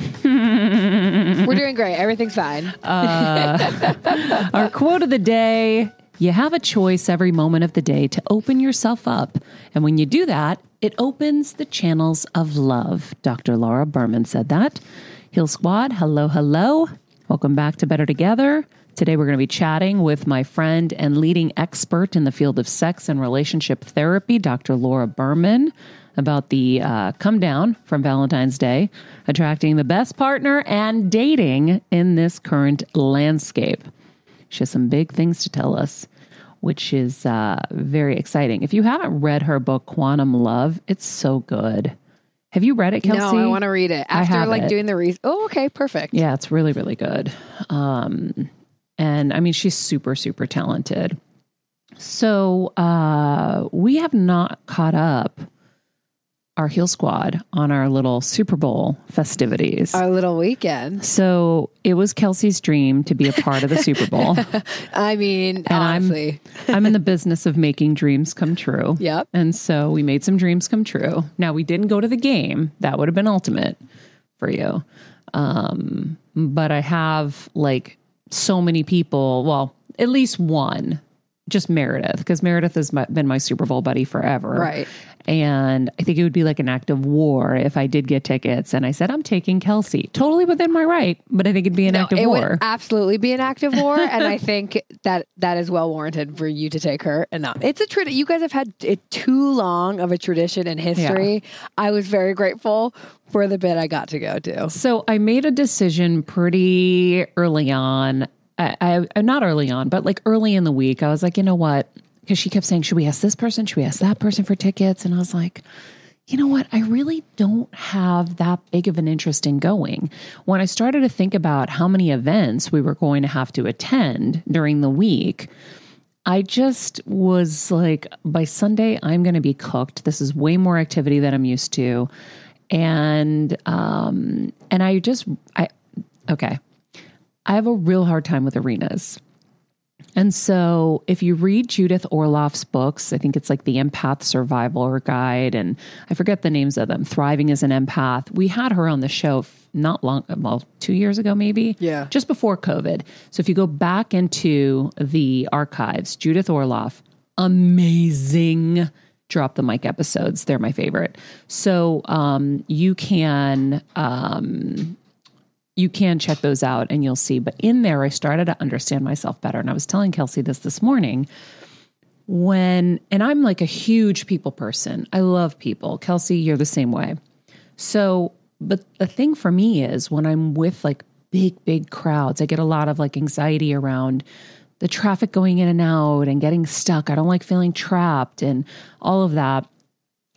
We're doing great. Everything's fine. Uh, our quote of the day you have a choice every moment of the day to open yourself up. And when you do that, it opens the channels of love. Dr. Laura Berman said that. Heal Squad, hello, hello. Welcome back to Better Together. Today we're going to be chatting with my friend and leading expert in the field of sex and relationship therapy, Dr. Laura Berman about the uh, come down from Valentine's Day, attracting the best partner and dating in this current landscape. She has some big things to tell us, which is uh, very exciting. If you haven't read her book, Quantum Love, it's so good. Have you read it, Kelsey? No, I want to read it after like it. doing the read. Oh, okay, perfect. Yeah, it's really, really good. Um, and I mean, she's super, super talented. So uh, we have not caught up our Heal Squad on our little Super Bowl festivities. Our little weekend. So it was Kelsey's dream to be a part of the Super Bowl. I mean, and honestly. I'm, I'm in the business of making dreams come true. Yep. And so we made some dreams come true. Now we didn't go to the game. That would have been ultimate for you. Um, but I have like so many people, well, at least one just Meredith because Meredith has been my Super Bowl buddy forever. Right. And I think it would be like an act of war if I did get tickets and I said, I'm taking Kelsey. Totally within my right, but I think it'd be an no, act of war. it war. Would absolutely be an act of war. and I think that that is well warranted for you to take her. And not, it's a tradition. You guys have had it too long of a tradition in history. Yeah. I was very grateful for the bit I got to go to. So I made a decision pretty early on. I, I not early on, but like early in the week, I was like, you know what? because she kept saying, Should we ask this person? Should we ask that person for tickets? And I was like, you know what? I really don't have that big of an interest in going. When I started to think about how many events we were going to have to attend during the week, I just was like, by Sunday, I'm going to be cooked. This is way more activity than I'm used to. And, um, and I just, I, okay. I have a real hard time with arenas. And so, if you read Judith Orloff's books, I think it's like the Empath Survival Guide, and I forget the names of them, Thriving as an Empath. We had her on the show not long, well, two years ago, maybe. Yeah. Just before COVID. So, if you go back into the archives, Judith Orloff, amazing drop the mic episodes. They're my favorite. So, um, you can, um, you can check those out and you'll see. But in there, I started to understand myself better. And I was telling Kelsey this this morning when, and I'm like a huge people person. I love people. Kelsey, you're the same way. So, but the thing for me is when I'm with like big, big crowds, I get a lot of like anxiety around the traffic going in and out and getting stuck. I don't like feeling trapped and all of that.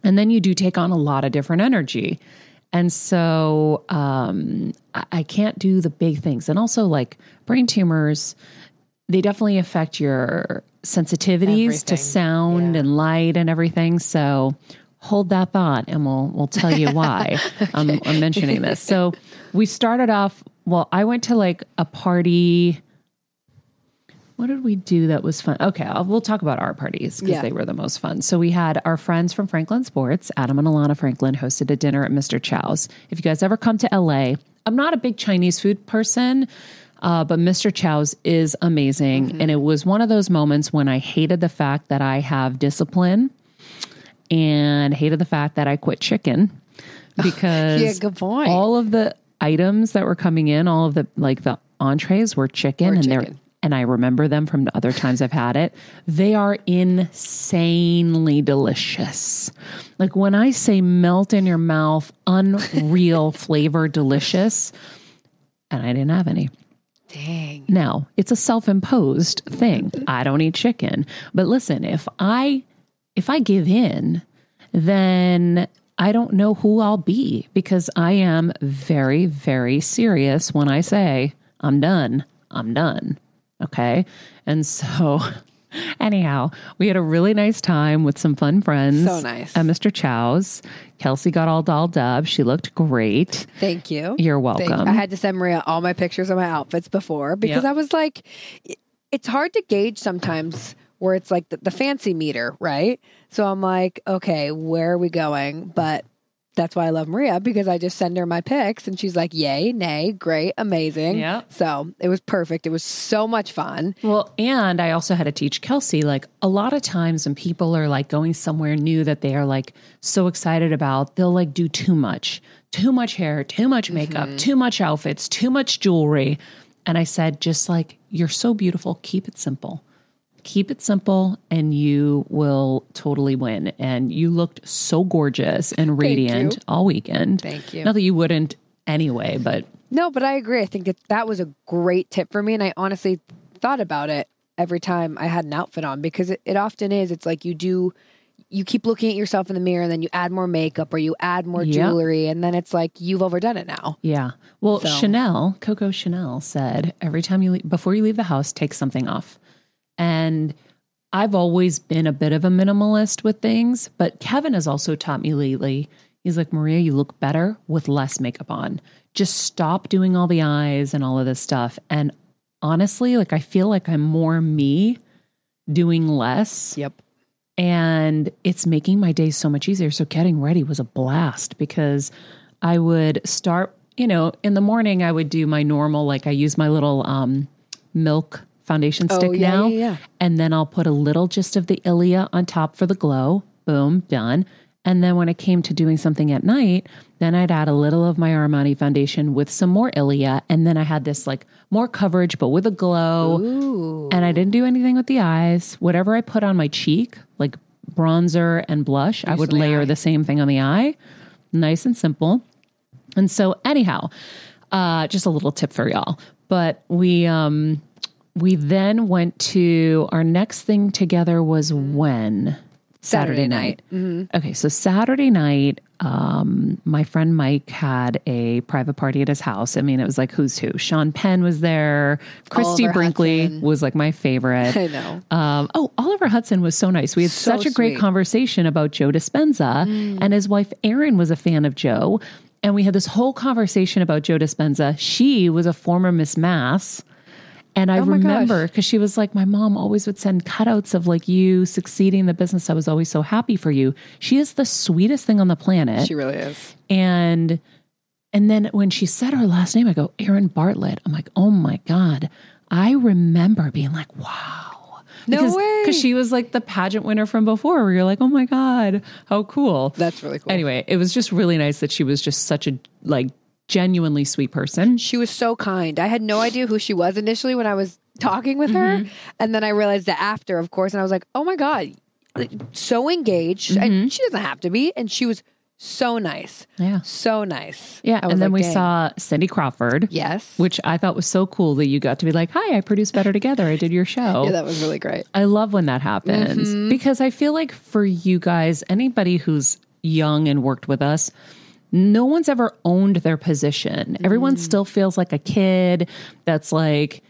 And then you do take on a lot of different energy. And so um, I, I can't do the big things. And also, like brain tumors, they definitely affect your sensitivities to sound Yeah. and light and everything. So hold that thought and we'll we'll tell you why I'm, I'm mentioning this. So we started off well, I went to like a party. What did we do that was fun? Okay, I'll, we'll talk about our parties because Yeah. they were the most fun. So we had our friends from Franklin Sports, Adam and Alana Franklin, hosted a dinner at Mr. Chow's. If you guys ever come to LA, I'm not a big Chinese food person, uh, but Mr. Chow's is amazing. And it was one of those moments when I hated the fact that I have discipline and hated the fact that I quit chicken because Yeah, good point. all of the items that were coming in, all of the like the entrees were chicken Were and they're chicken. And I remember them from the other times I've had it. They are insanely delicious. Like when I say melt in your mouth, unreal flavor delicious. And I didn't have any. Dang. Now, it's a self-imposed thing. I don't eat chicken. But listen, if I if I give in, then I don't know who I'll be because I am very very serious when I say I'm done. I'm done. Okay? And so anyhow, we had a really nice time with some fun friends. So nice. At Mr. Chow's. Kelsey got all dolled up. She looked great. Thank you. You're Thank- welcome. I had to send Maria all my pictures of my outfits before because Yep. I was like, it's hard to gauge sometimes where it's like the, the fancy meter, right? So I'm like, okay, where are we going? But that's why I love Maria because I just send her my pics and she's like, yay, nay, great, amazing. Yeah. So it was perfect. It was so much fun. Well, and I also had to teach Kelsey like a lot of times when people are like going somewhere new that they are like so excited about, they'll like do too much, too much hair, too much makeup, mm-hmm. too much outfits, too much jewelry. And I said, just like, you're so beautiful, keep it simple. Keep it simple and you will totally win. And you looked so gorgeous and radiant all weekend. Thank you. Not that you wouldn't anyway, but No, but I agree. I think it, that was a great tip for me. And I honestly thought about it every time I had an outfit on because it, it often is. It's like you do, you keep looking at yourself in the mirror and then you add more makeup or you add more Yep. jewelry. And then it's like you've overdone it now. Yeah. Well, So- Chanel, Coco Chanel said every time you leave, before you leave the house, take something off. And I've always been a bit of a minimalist with things, but Kevin has also taught me lately. He's like, Maria, you look better with less makeup on. Just stop doing all the eyes and all of this stuff. And honestly, like I feel like I'm more me doing less Yep. and it's making my day so much easier. So getting ready was a blast because I would start, you know, in the morning I would do my normal like I use my little um milk foundation stick Oh, yeah, now yeah, yeah. and then I'll put a little just of the Ilia on top for the glow. Boom, done. And then when it came to doing something at night, then I'd add a little of my Armani foundation with some more Ilia and then I had this like more coverage but with a glow Ooh. and I didn't do anything with the eyes. Whatever I put on my cheek, like bronzer and blush, I would layer eye. the same thing on the eye. Nice and simple. And so anyhow, uh just a little tip for y'all. But we um we then went to our next thing together was when Saturday night. Okay, so Saturday night, um, my friend Mike had a private party at his house. I mean, it was like who's who. Sean Penn was there. Christy Oliver Brinkley Hudson. was like my favorite. I know. Um, oh, Oliver Hudson was so nice. We had So such a great sweet. Mm. conversation about Joe Dispenza, and his wife Erinn was a fan of Joe. And we had this whole conversation about Joe Dispenza. She was a former Miss Mass. And I Oh remember because she was like, my mom always would send cutouts of like you succeeding in the business. I was always so happy for you. She is the sweetest thing on the planet. She really is. And and then when she said her last name, I go, Erinn Bartlett. I'm like, oh my God. I remember being like, wow. No because, way. Because she was like the pageant winner from before, where you're like, oh my God, how cool. That's really cool. Anyway, it was just really nice that she was just such a like genuinely sweet person. She was so kind. I had no idea who she was initially when I was talking with Mm-hmm. her. And then I realized that after, of course, and I was like, oh my God, so engaged. Mm-hmm. And she doesn't have to be. And she was so nice. Yeah. So nice. Yeah. And then like, we dang. saw Cindy Crawford. Yes. Which I thought was so cool that you got to be like, hi, I produced Better Together. I did your show. yeah, that was really great. I love when that happens Mm-hmm. because I feel like for you guys, anybody who's young and worked with us, no one's ever owned their position. Everyone still feels like a kid that's like,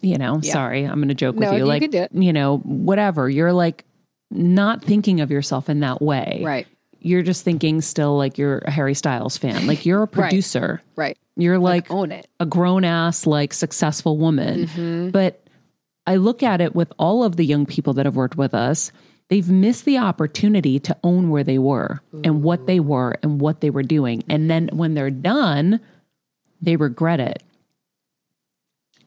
you know, sorry, I'm going to joke No, with you. you like, you know, whatever. You're like not thinking of yourself in that way. Right. You're just thinking still like you're a Harry Styles fan. Like you're a producer. Right. You're like, Own it. a grown ass, like successful woman. Mm-hmm. But I look at it with all of the young people that have worked with us. They've missed the opportunity to own where they were and what they were and what they were doing. And then when they're done, they regret it.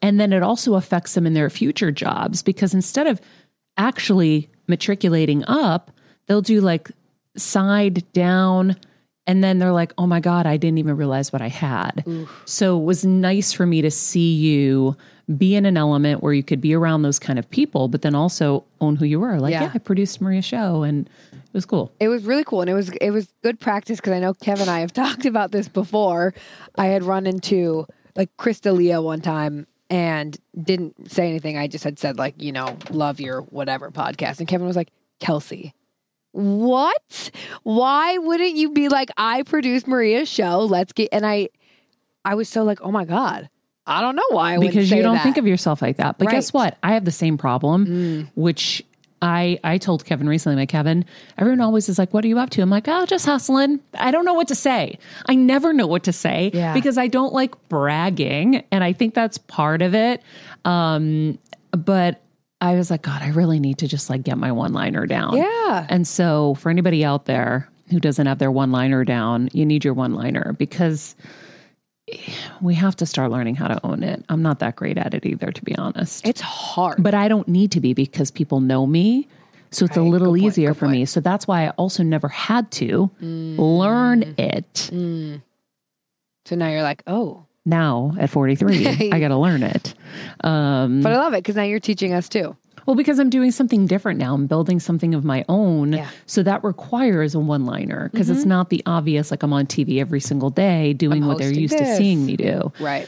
And then it also affects them in their future jobs because instead of actually matriculating up, they'll do like side down. And then they're like, oh my God, I didn't even realize what I had. So it was nice for me to see you be in an element where you could be around those kind of people, but then also own who you were. Like, Yeah. yeah, I produced Maria's show and it was cool. It was really cool, and it was it was good practice because I know Kevin and I have talked about this before. I had run into like Krista Leah one time and didn't say anything. I just had said like you know love your whatever podcast, and Kevin was like Kelsey. What? Why wouldn't you be like I produced Maria's show? Let's get and I, I was so like oh my god. I don't know why I because you don't that. think of yourself like that. But guess Right. Mm. what? I have the same problem, which I I told Kevin recently. My Kevin, everyone always is like, "What are you up to?" I'm like, "Oh, just hustling." I don't know what to say. I never know what to say Yeah. because I don't like bragging, and I think that's part of it. Um, but I was like, God, I really need to just like get my one liner down. Yeah. And so, for anybody out there who doesn't have their one liner down, you need your one liner because we have to start learning how to own it. I'm not that great at it either, to be honest. It's hard. But I don't need to be because people know me. So it's a little point. easier for me. So that's why I also never had to learn it. so now you're like oh, Now at 43, I got to learn it. Um, but I love it because now you're teaching us too. Well, because I'm doing something different now. I'm building something of my own. Yeah. Mm-hmm. So that requires a one liner because it's not the obvious, like I'm on TV every single day doing I'm what they're used to seeing me do. Right.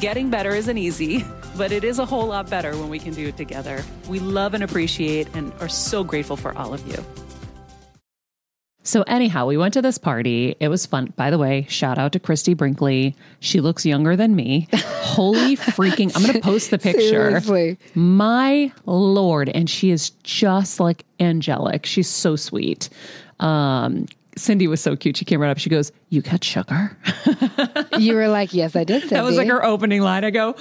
Getting better isn't easy, but it is a whole lot better when we can do it together. We love and appreciate and are so grateful for all of you. So anyhow, we went to this party. It was fun. By the way, shout out to Christy Brinkley. She looks younger than me. Holy freaking! I'm going to post the picture. Seriously. My lord, and she is just like angelic. She's so sweet. Um, Cindy was so cute. She came right up. She goes, "You got sugar." You were like, yes, I did. Cindy. that was like her opening line. I go,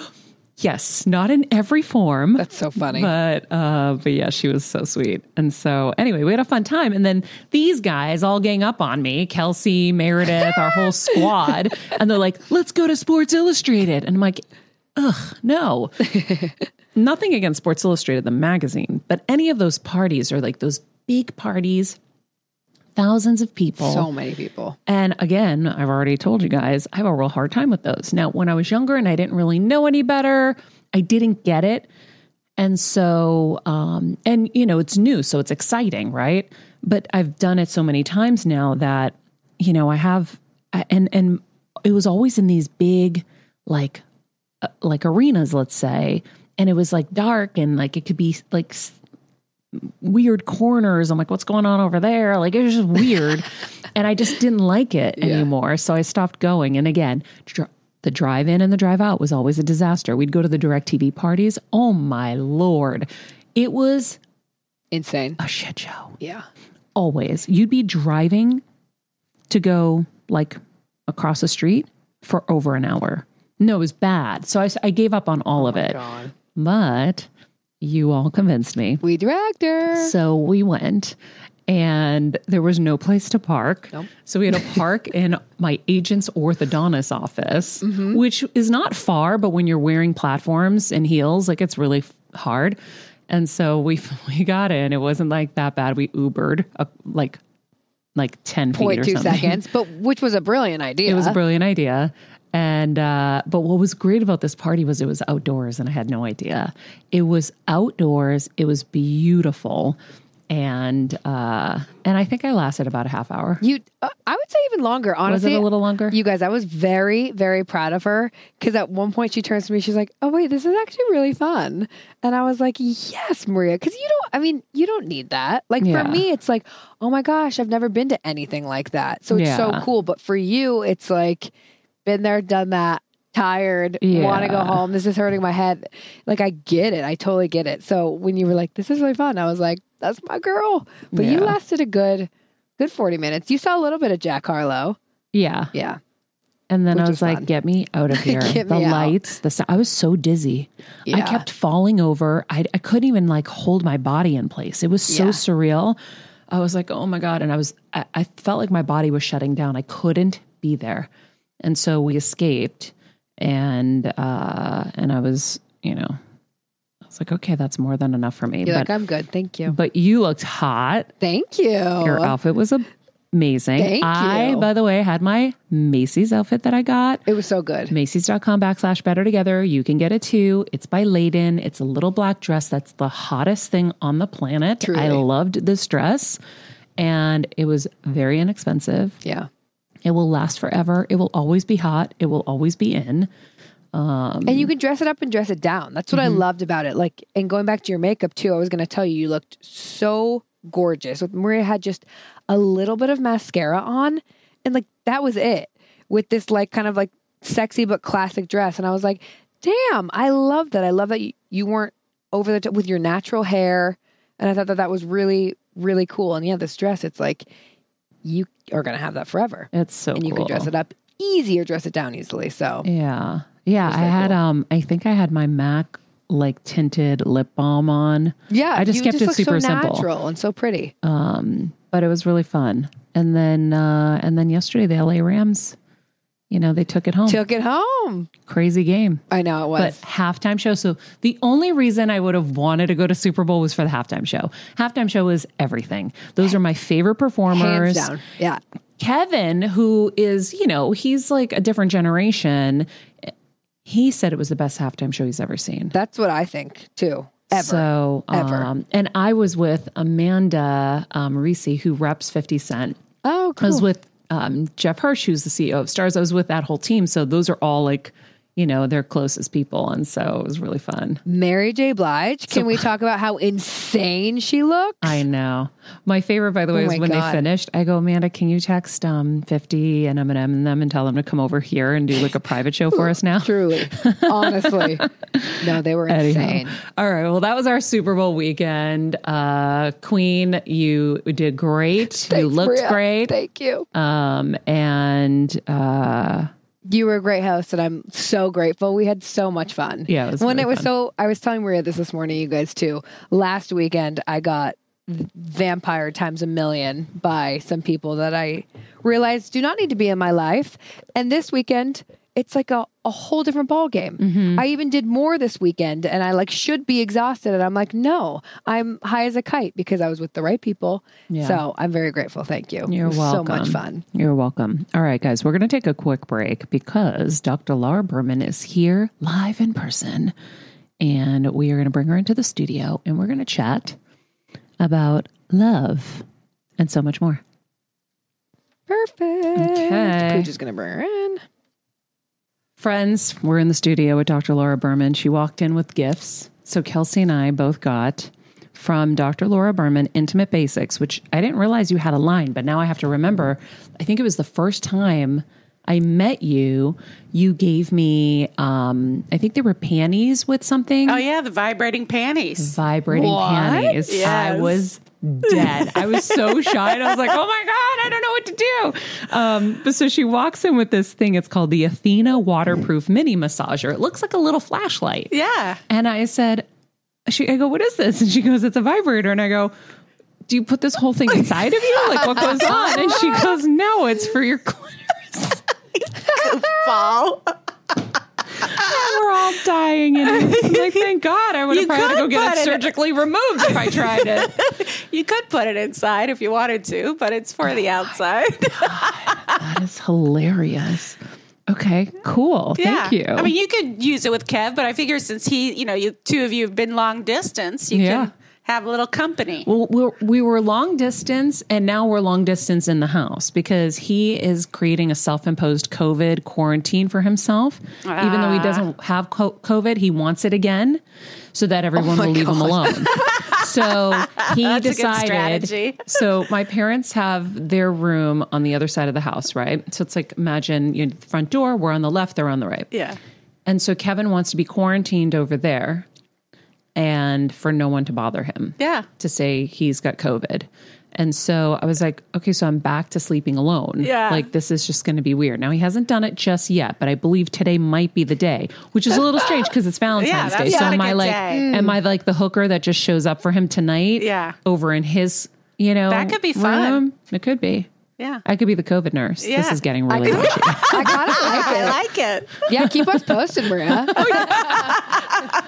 "Yes, not in every form." That's so funny. But uh, but yeah, she was so sweet. And so anyway, we had a fun time. And then these guys all gang up on me, Kelsey, Meredith, our whole squad, and they're like, "Let's go to Sports Illustrated." And I'm like, "Ugh, no." Nothing against Sports Illustrated, the magazine, but any of those parties are like those big parties, thousands of people. so many people. And again, I've already told you guys, I have a real hard time with those. Now, when I was younger and I didn't really know any better, I didn't get it. And so, um, and you know, it's new, so it's exciting, right? But I've done it so many times now that, you know, I have, and, and it was always in these big, like, uh, like arenas, let's say. And it was like dark and like it could be like weird corners. I'm like, what's going on over there? Like it was just weird. and I just didn't like it anymore. So I stopped going. And again, dr- the drive in and the drive out was always a disaster. We'd go to the DirecTV parties. Oh my Lord. It was Insane. a shit show. Yeah. Always. You'd be driving to go like across the street for over an hour. No, it was bad. So I, I gave up on all oh of it. God. But you all convinced me. We dragged her. So we went and there was no place to park. Nope. So we had to park in my agent's orthodontist office, which is not far, but when you're wearing platforms and heels, like it's really hard. And so we we got in. It wasn't like that bad. We Ubered uh, like like 10 feet or 0.2 something. seconds, but which was a brilliant idea. It was a brilliant idea. And uh, but what was great about this party was it was outdoors, and I had no idea. It was outdoors. It was beautiful, and uh, and I think I lasted about a half hour. You, uh, I would say even longer. Honestly, a little longer? You guys, I was very, very proud of her because at one point she turns to me, she's like, "Oh wait, this is actually really fun," and I was like, "Yes, Maria," because you don't. I mean, you don't need that. Like Yeah. for me, it's like, "Oh my gosh, I've never been to anything like that," so it's so cool. But for you, it's like, been there, done that. Tired, want to go home. This is hurting my head. Like I get it, I totally get it. So when you were like, "This is really fun," I was like, "That's my girl." But you lasted a good, good forty minutes. You saw a little bit of Jack Harlow. Yeah, Yeah. and then Which I was like, fun. "Get me out of here!" The out. lights, the sou- I was so dizzy. I kept falling over. I I couldn't even like hold my body in place. It was so Yeah. surreal. I was like, "Oh my god!" And I was I, I felt like my body was shutting down. I couldn't be there, and so we escaped. And uh, and I was, you know, I was like, "Okay, that's more than enough for me." You're but like, I'm good. Thank you. but you looked hot. Thank you. Your outfit was amazing. Thank I, you. by the way, had my Macy's outfit that I got. It was so good. Macy's.com backslash better together. You can get it too. It's by Layden. It's a little black dress that's the hottest thing on the planet. Truly. I loved this dress and it was very inexpensive. Yeah. It will last forever. It will always be hot. It will always be in. Um, and you can dress it up and dress it down. That's what I mm-hmm. loved about it. Like, and going back to your makeup too, I was going to tell you, you looked so gorgeous. With Maria had just a little bit of mascara on, and like that was it. With this like kind of like sexy but classic dress, and I was like, damn, I love that. I love that you, you weren't over the top with your natural hair, and I thought that that was really really cool. And yeah, this dress, it's like you are going to have that forever, It's so and you cool. can dress it up easy or dress it down easily. So Yeah. Yeah. I had cool. um I think I had my MAC like tinted lip balm on. Yeah, I just kept it look super so simple. natural and so pretty. Um, but it was really fun. And then uh and then yesterday the LA Rams, you know, they took it home. Took it home. Crazy game. I know it was. But halftime show. So the only reason I would have wanted to go to Super Bowl was for the halftime show. Halftime show is everything. Those are my favorite Hands performers. down. Yeah. Kevin, who is, you know, he's like a different generation. He said it was the best halftime show he's ever seen. That's what I think too. Ever. So, Ever. Um, and I was with Amanda um, Reese, who reps 50 Cent. oh, cool. I was with um, Jeff Hirsch, who's the CEO of Starz. I was with that whole team. So those are all like, you know, their closest people. And so it was really fun. Mary J. Blige. Can we talk about how insane she looks? I know. My favorite, by the way, Oh is when God. they finished. I go, Amanda, can you text um, 50 and Eminem and them and tell them to come over here and do like a private show for us now? Truly. Honestly. No, they were Anyhow. insane. All right. Well, that was our Super Bowl weekend. Uh, Queen, you did great. you looked Maria. great. Thank you. Um, and uh, You were a great host, and I'm so grateful. We had so much fun. Yeah, it was when really it was fun. so. I was telling Maria this this morning, you guys too. Last weekend, I got vampire times a million by some people that I realized do not need to be in my life. And this weekend, it's like a, a whole different ball game. Mm-hmm. I even did more this weekend, and I like should be exhausted, and I'm like, no, I'm high as a kite because I was with the right people. Yeah. So I'm very grateful. Thank you. you're welcome. So much fun. You're welcome. All right, guys, we're going to take a quick break because Dr. Laura Berman is here live in person. And we are going to bring her into the studio and we're going to chat about love and so much more. Perfect. Okay. Pooch is gonna bring her in. Friends, we're in the studio with Dr. Laura Berman. She walked in with gifts. So Kelsey and I both got from Dr. Laura Berman Intimate Basics, which I didn't realize you had a line, but now I have to remember. I think it was the first time I met you, you gave me, um, I think they were panties with something. Oh yeah, the vibrating panties. Vibrating What? panties. I was dead. I was so shy. And I was like, oh my God, I don't know what to do. Um, but so she walks in with this thing. It's called the Athena Waterproof Mini Massager. It looks like a little flashlight. Yeah. And I said, she, I go, what is this? And she goes, it's a vibrator. And I go, do you put this whole thing inside of you? Like what goes on? And she goes, no, it's for your clitoris. Fall. And we're all dying. And I'm like, thank God. I would have probably had to go get it it- surgically removed if I tried it. You could put it inside if you wanted to, but it's for the oh outside. That is hilarious. Okay, cool. Thank you. I mean, you could use it with Kev, but I figure since he, you know, you two of you have been long distance, you Yeah. can have a little company. Well, we're, we were long distance, and now we're long distance in the house because he is creating a self imposed COVID quarantine for himself. Even though he Ah. doesn't have COVID, he wants it again so that everyone will leave him alone. So he That's a good decided. so my parents have their room on the other side of the house, right? So it's like imagine you know, the front door, we're on the left, they're on the right. Yeah. And so Kevin wants to be quarantined over there and for no one to bother him Yeah. to say he's got COVID. And so I was like, okay, so I'm back to sleeping alone. Yeah. Like this is just going to be weird. Now he hasn't done it just yet, but I believe today might be the day, which is a little strange because it's Valentine's that's Day. So not a am I good like, day. am I like the hooker that just shows up for him tonight? Yeah. Over in his, you know, That could be fun. room? It could be. Yeah. I could be the COVID nurse. This is getting really mushy. I kind of like it. I it. like it. Yeah, keep us posted, Maria. Oh,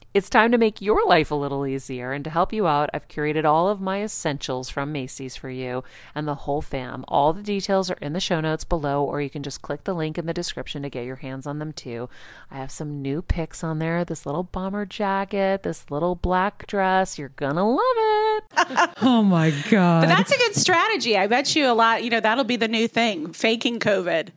it's time to make your life a little easier. And to help you out, I've curated all of my essentials from Macy's for you and the whole fam. All the details are in the show notes below, or you can just click the link in the description to get your hands on them too. I have some new picks on there this little bomber jacket, this little black dress. You're gonna love it. oh my God. But that's a good strategy. I bet you a lot, you know, that'll be the new thing, faking COVID,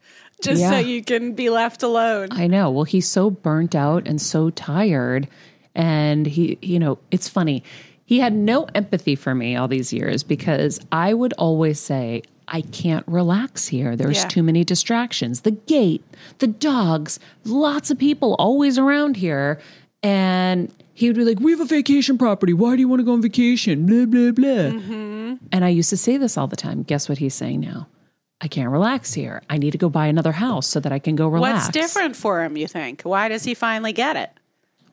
just Yeah. so you can be left alone. I know. Well, he's so burnt out and so tired. And he, you know, it's funny. He had no empathy for me all these years because I would always say, I can't relax here. There's Yeah. too many distractions. The gate, the dogs, lots of people always around here. And he would be like, We have a vacation property. Why do you want to go on vacation? Blah, blah, blah. Mm-hmm. And I used to say this all the time. Guess what he's saying now? I can't relax here. I need to go buy another house so that I can go relax What's different for him, you think? Why does he finally get it?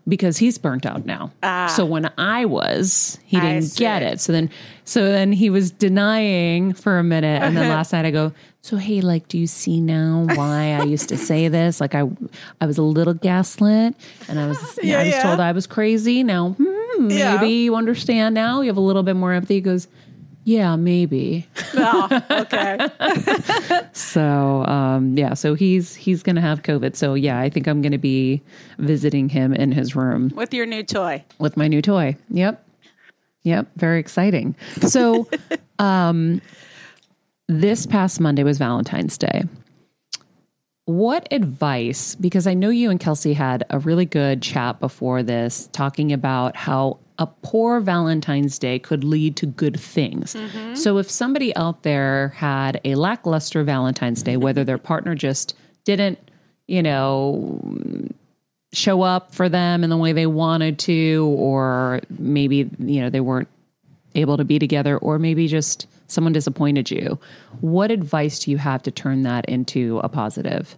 Because he's burnt out now. so when I was, he Ah. Didn't get it. So then, so then he was denying for a minute, and then last night I go, so hey, like, do you see now why I used to say this? Like, I, I was a little gaslit, and I was, yeah, I was yeah. told I was crazy. Now, hmm, maybe Yeah. you understand now. You have a little bit more empathy. He goes, yeah, maybe. Oh, okay. So um, yeah, so he's he's gonna have COVID. So yeah, I think I'm gonna be visiting him in his room With your new toy. with my new toy. Yep. Yep. Very exciting. So um this past Monday was Valentine's Day. What advice, because I know you and Kelsey had a really good chat before this talking about how a poor Valentine's Day could lead to good things. Mm-hmm. So if somebody out there had a lackluster Valentine's Day, whether their partner just didn't, you know, show up for them in the way they wanted to, or maybe, you know, they weren't able to be together, or maybe just someone disappointed you. What advice do you have to turn that into a positive?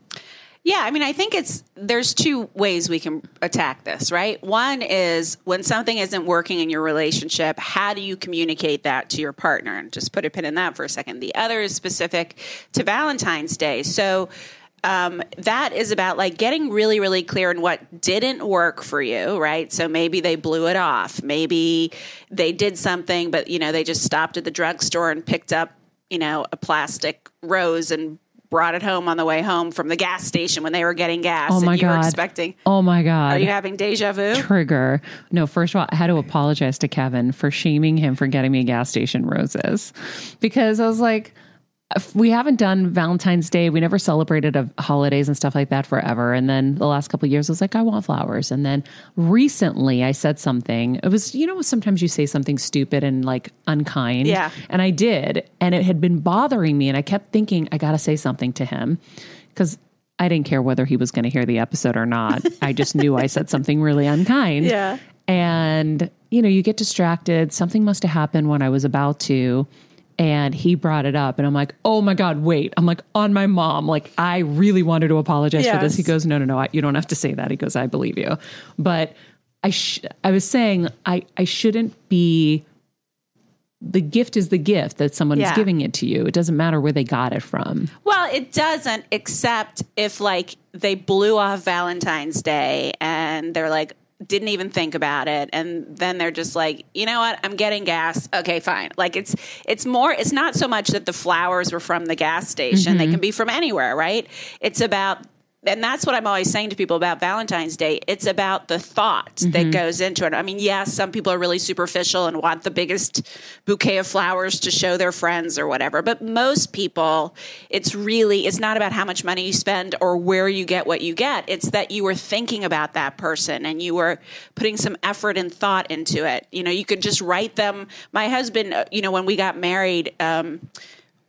Yeah, I mean, I think it's there's two ways we can attack this, right? One is when something isn't working in your relationship, how do you communicate that to your partner? And just put a pin in that for a second. The other is specific to Valentine's Day. So, um, that is about like getting really, really clear on what didn't work for you, right? So maybe they blew it off. Maybe they did something, but you know, they just stopped at the drugstore and picked up, you know, a plastic rose and brought it home on the way home from the gas station when they were getting gas. Oh my and you god! Were expecting. Oh my god! Are you having deja vu? Trigger. No, first of all, I had to apologize to Kevin for shaming him for getting me gas station roses because I was like, we haven't done Valentine's Day. We never celebrated a holidays and stuff like that forever. And then the last couple years, I was like, I want flowers. And then recently, I said something. It was, you know, sometimes you say something stupid and like unkind. Yeah. And I did, and it had been bothering me, and I kept thinking I got to say something to him because. I didn't care whether he was going to hear the episode or not. I just knew I said something really unkind. Yeah. And, you know, you get distracted. Something must have happened when I was about to and he brought it up and i'm like oh my god wait. I'm like on my mom. Like i really wanted to apologize for this. He goes no no no I, you don't have to say that. He goes i believe you. But i sh- i was saying i i shouldn't be the gift is the gift that someone is giving it to you. It doesn't matter where they got it from. Well, it doesn't, except if like they blew off Valentine's Day and they're like, didn't even think about it. And then they're just like you know what? I'm getting gas. Okay fine. Like it's it's more it's not so much that the flowers were from the gas station. They mm-hmm. can be from anywhere right? It's about and that's what I'm always saying to people about Valentine's Day. It's about the thought that goes into it. I mean, yes, some people are really superficial and want the biggest bouquet of flowers to show their friends or whatever. But most people, it's really, it's not about how much money you spend or where you get what you get. It's that you were thinking about that person and you were putting some effort and thought into it. You know, you could just write them. My husband, uh, you know, when we got married, um,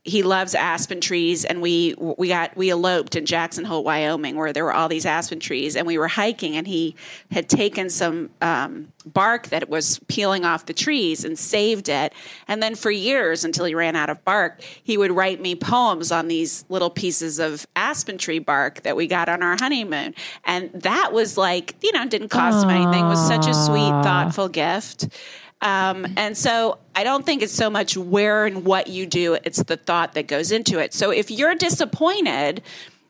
he loves aspen trees and we we got we eloped in Jackson Hole, Wyoming, where there were all these aspen trees, and we were hiking, and he had taken some um, bark that was peeling off the trees and saved it, and then for years until he ran out of bark, he would write me poems on these little pieces of aspen tree bark that we got on our honeymoon, and that was like you know didn't cost him anything, was such a sweet, thoughtful gift. Um, and so I don't think it's so much where and what you do, it's the thought that goes into it. So if you're disappointed,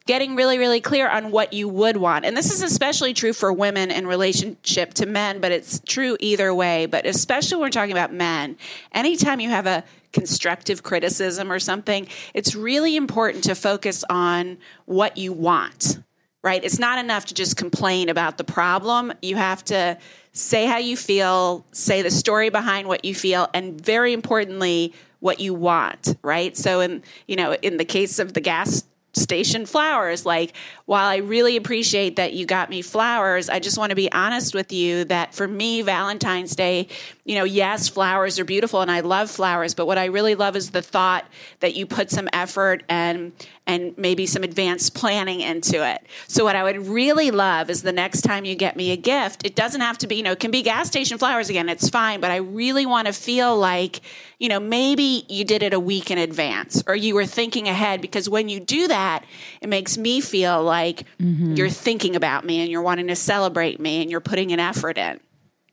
getting really, really clear on what you would want. And this is especially true for women in relationship to men, but it's true either way. But especially when we're talking about men, anytime you have a constructive criticism or something, it's really important to focus on what you want right? It's not enough to just complain about the problem. You have to say how you feel, say the story behind what you feel, and very importantly, what you want, right? So in you know, in the case of the gas station flowers, like while I really appreciate that you got me flowers, I just want to be honest with you that for me, Valentine's Day, you know, yes, flowers are beautiful and I love flowers, but what I really love is the thought that you put some effort and and maybe some advanced planning into it. So what I would really love is the next time you get me a gift, it doesn't have to be, you know, it can be gas station flowers again, it's fine, but I really want to feel like, you know, maybe you did it a week in advance or you were thinking ahead because when you do that, it makes me feel like mm-hmm. you're thinking about me and you're wanting to celebrate me and you're putting an effort in.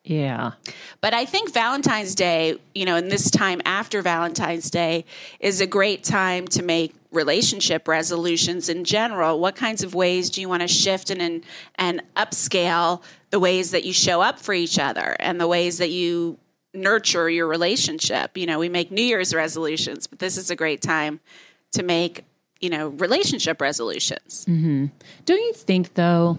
yeah But I think Valentine's Day, you know, and this time after Valentine's Day is a great time to make relationship resolutions in general. What kinds of ways do you want to shift and and, and upscale the ways that you show up for each other and the ways that you nurture your relationship? You know, we make New Year's resolutions, but this is a great time to make, you know, relationship resolutions. Don't you think though,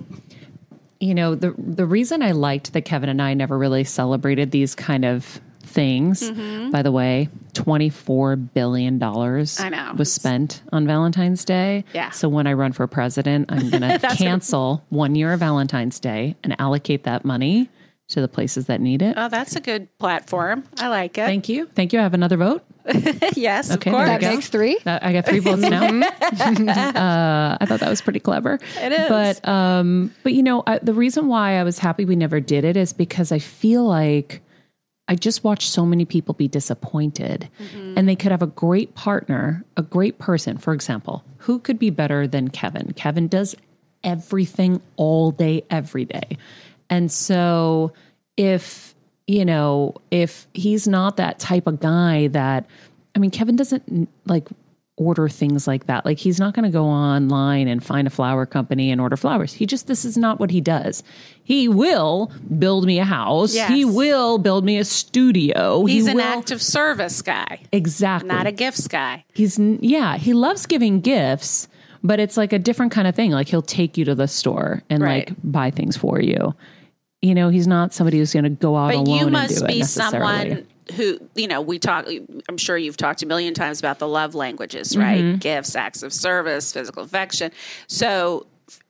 you know, the the reason I liked that Kevin and I never really celebrated these kind of things, Mm-hmm. by the way, twenty four billion dollars I know. was spent on Valentine's Day. Yeah. So when I run for president, I'm gonna cancel one year of Valentine's Day and allocate that money to the places that need it. Oh, that's a good platform. I like it. Thank you. Thank you. I have another vote. yes, Okay, of course. That makes three. That- I got three votes now. uh, I thought that was pretty clever. It is. but um, but you know, I, the reason why I was happy we never did it is because I feel like I just watched so many people be disappointed, and they could have a great partner, a great person. For example, who could be better than Kevin? Kevin does everything all day, every day, and so if you know if he's not that type of guy that I mean, Kevin doesn't like order things like that. Like he's not going to go online and find a flower company and order flowers. He just this is not what he does. He will build me a house. Yes. He will build me a studio. He's he an will, act of service guy, exactly not a gifts guy. He's yeah, he loves giving gifts, but it's like a different kind of thing. Like he'll take you to the store and Right. like buy things for you. You know, he's not somebody who's going to go out But alone you and do must it be someone who, you know, we talk, I'm sure you've talked a million times about the love languages, right? Mm-hmm. Gifts, acts of service, physical affection. So,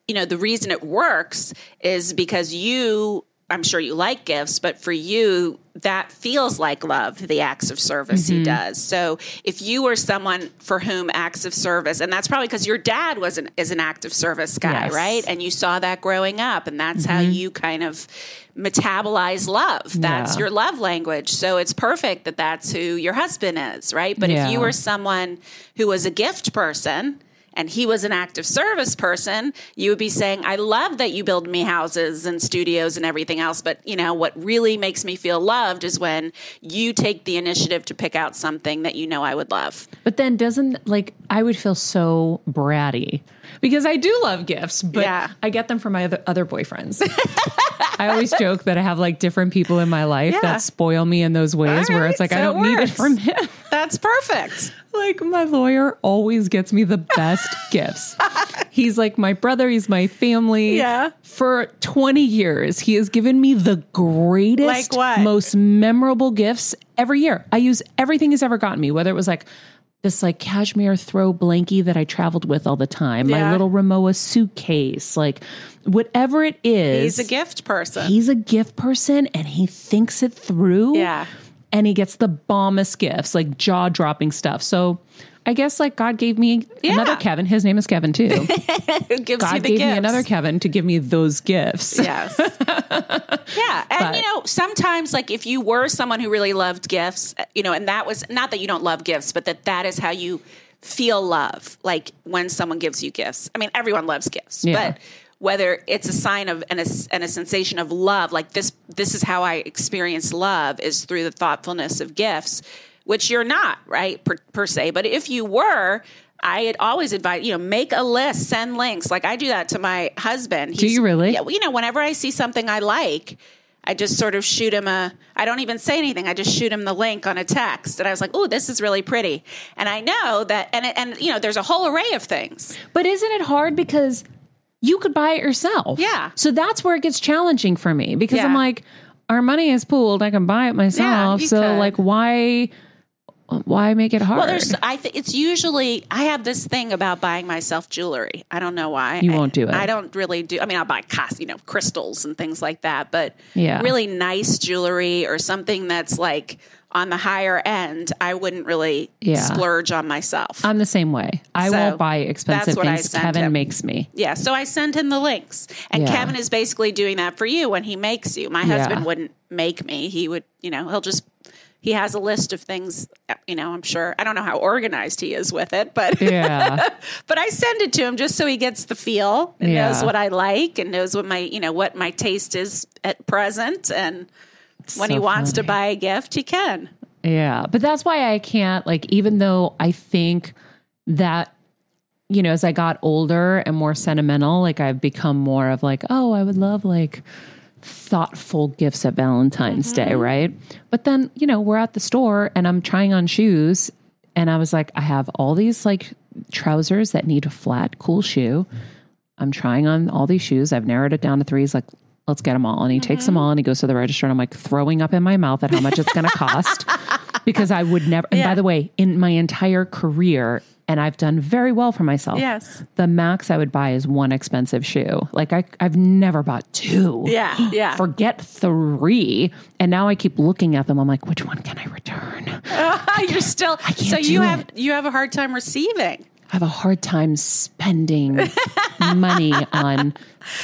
you know, the reason it works is because you, I'm sure you like gifts, but for you, that feels like love, the acts of service Mm-hmm. he does. So if you were someone for whom acts of service, and that's probably because your dad was an, is an act of service guy, Yes. Mm-hmm. right? And you saw that growing up, and that's how you kind of metabolize love. That's Yeah. your love language. So it's perfect that that's who your husband is, right? But Yeah. if you were someone who was a gift person and he was an active service person, you would be saying, I love that you build me houses and studios and everything else. But, you know, what really makes me feel loved is when you take the initiative to pick out something that you know I would love. But then doesn't like I would feel so bratty because I do love gifts, but Yeah. I get them from my other, other boyfriends. I always joke that I have like different people in my life Yeah. that spoil me in those ways All where it's like I so it don't need it from him. That's perfect. like my lawyer always gets me the best gifts. He's like my brother, he's my family. Yeah. For 20 years, he has given me the greatest, Like what? most memorable gifts every year. I use everything he's ever gotten me, whether it was like this like cashmere throw blankie that I traveled with all the time, my little Rimowa suitcase, like whatever it is. He's a gift person. He's a gift person and he thinks it through. Yeah. And he gets the bombest gifts, like jaw dropping stuff. So I guess like God gave me another Kevin. His name is Kevin too. Who gives God gave gifts. me another Kevin to give me those gifts. Yes. yeah. And, But- you know, sometimes, like, if you were someone who really loved gifts, uh, you know, and that was not that you don't love gifts, but that that is how you feel love, like when someone gives you gifts. I mean, everyone loves gifts, Yeah. but whether it's a sign of and a, and a sensation of love, like this, this is how I experience love is through the thoughtfulness of gifts, which you're not, right, per, per se. But if you were, I had always advise you know make a list, send links. Like I do that to my husband. Do you really? Yeah, you know, whenever I see something I like, I just sort of shoot him a. I don't even say anything. I just shoot him the link on a text, and I was like, "Oh, this is really pretty." And I know that, and and you know, there's a whole array of things. But isn't it hard because you could buy it yourself? Yeah. So that's where it gets challenging for me because I'm like, our money is pooled. I can buy it myself. you so could. like, why, why make it hard? Well, there's. I think it's usually. I have this thing about buying myself jewelry. I don't know why. You I- won't do it. I don't really do. I mean, I'll buy cost, you know, crystals and things like that. But Yeah. really nice jewelry or something that's like on the higher end, I wouldn't really Yeah. splurge on myself. I'm the same way. I So, won't buy expensive that's what I things. Kevin him. makes me. Yeah, so I send him the links. And Yeah. Kevin is basically doing that for you when he makes you. My Yeah. husband wouldn't make me. He would, you know, he'll just he has a list of things, you know, I'm sure. I don't know how organized he is with it, but Yeah. but I send it to him just so he gets the feel and Yeah. knows what I like and knows what my, you know, what my taste is at present and when he So wants to buy a gift, he can. Yeah. But that's why I can't, like, even though I think that, you know, as I got older and more sentimental, like, I've become more of like, oh, I would love like thoughtful gifts at Valentine's Day, mm-hmm. right? But then, you know, we're at the store and I'm trying on shoes and I was like, I have all these like trousers that need a flat, cool shoe. I'm trying on all these shoes. I've narrowed it down to threes. Like, let's get them all. And he takes them mm-hmm. all and he goes to the register and I'm like throwing up in my mouth at how much it's going to cost because I would never. And by the way, in my entire career, and I've done very well for myself. Yes. The max I would buy is one expensive shoe. Like I, I've never bought two. Yeah, yeah. Forget three. And now I keep looking at them. I'm like, which one can I return? You're still so do you have you have a hard time receiving. I have a hard time spending money on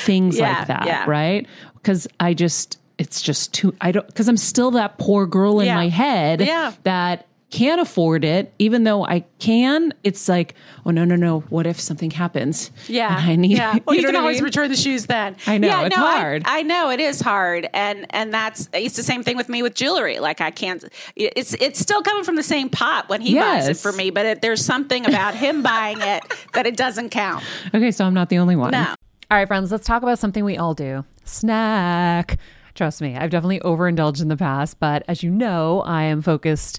things Yeah, like that, yeah. right? Because I just, it's just too, I don't, because I'm still that poor girl in Yeah. my head that can't afford it, even though I can, it's like, oh no, no, no. What if something happens? Yeah, I need. Yeah, well, you, know can what I always mean? return the shoes then. I know, Yeah, it's no, hard. I, know it is hard, and and that's it's the same thing with me with jewelry. Like I can't. It's it's still coming from the same pot when he buys it for me, but it, there's something about him buying it that it doesn't count. Okay, so I'm not the only one. No. All right, friends, let's talk about something we all do snack. Trust me, I've definitely overindulged in the past, but as you know, I am focused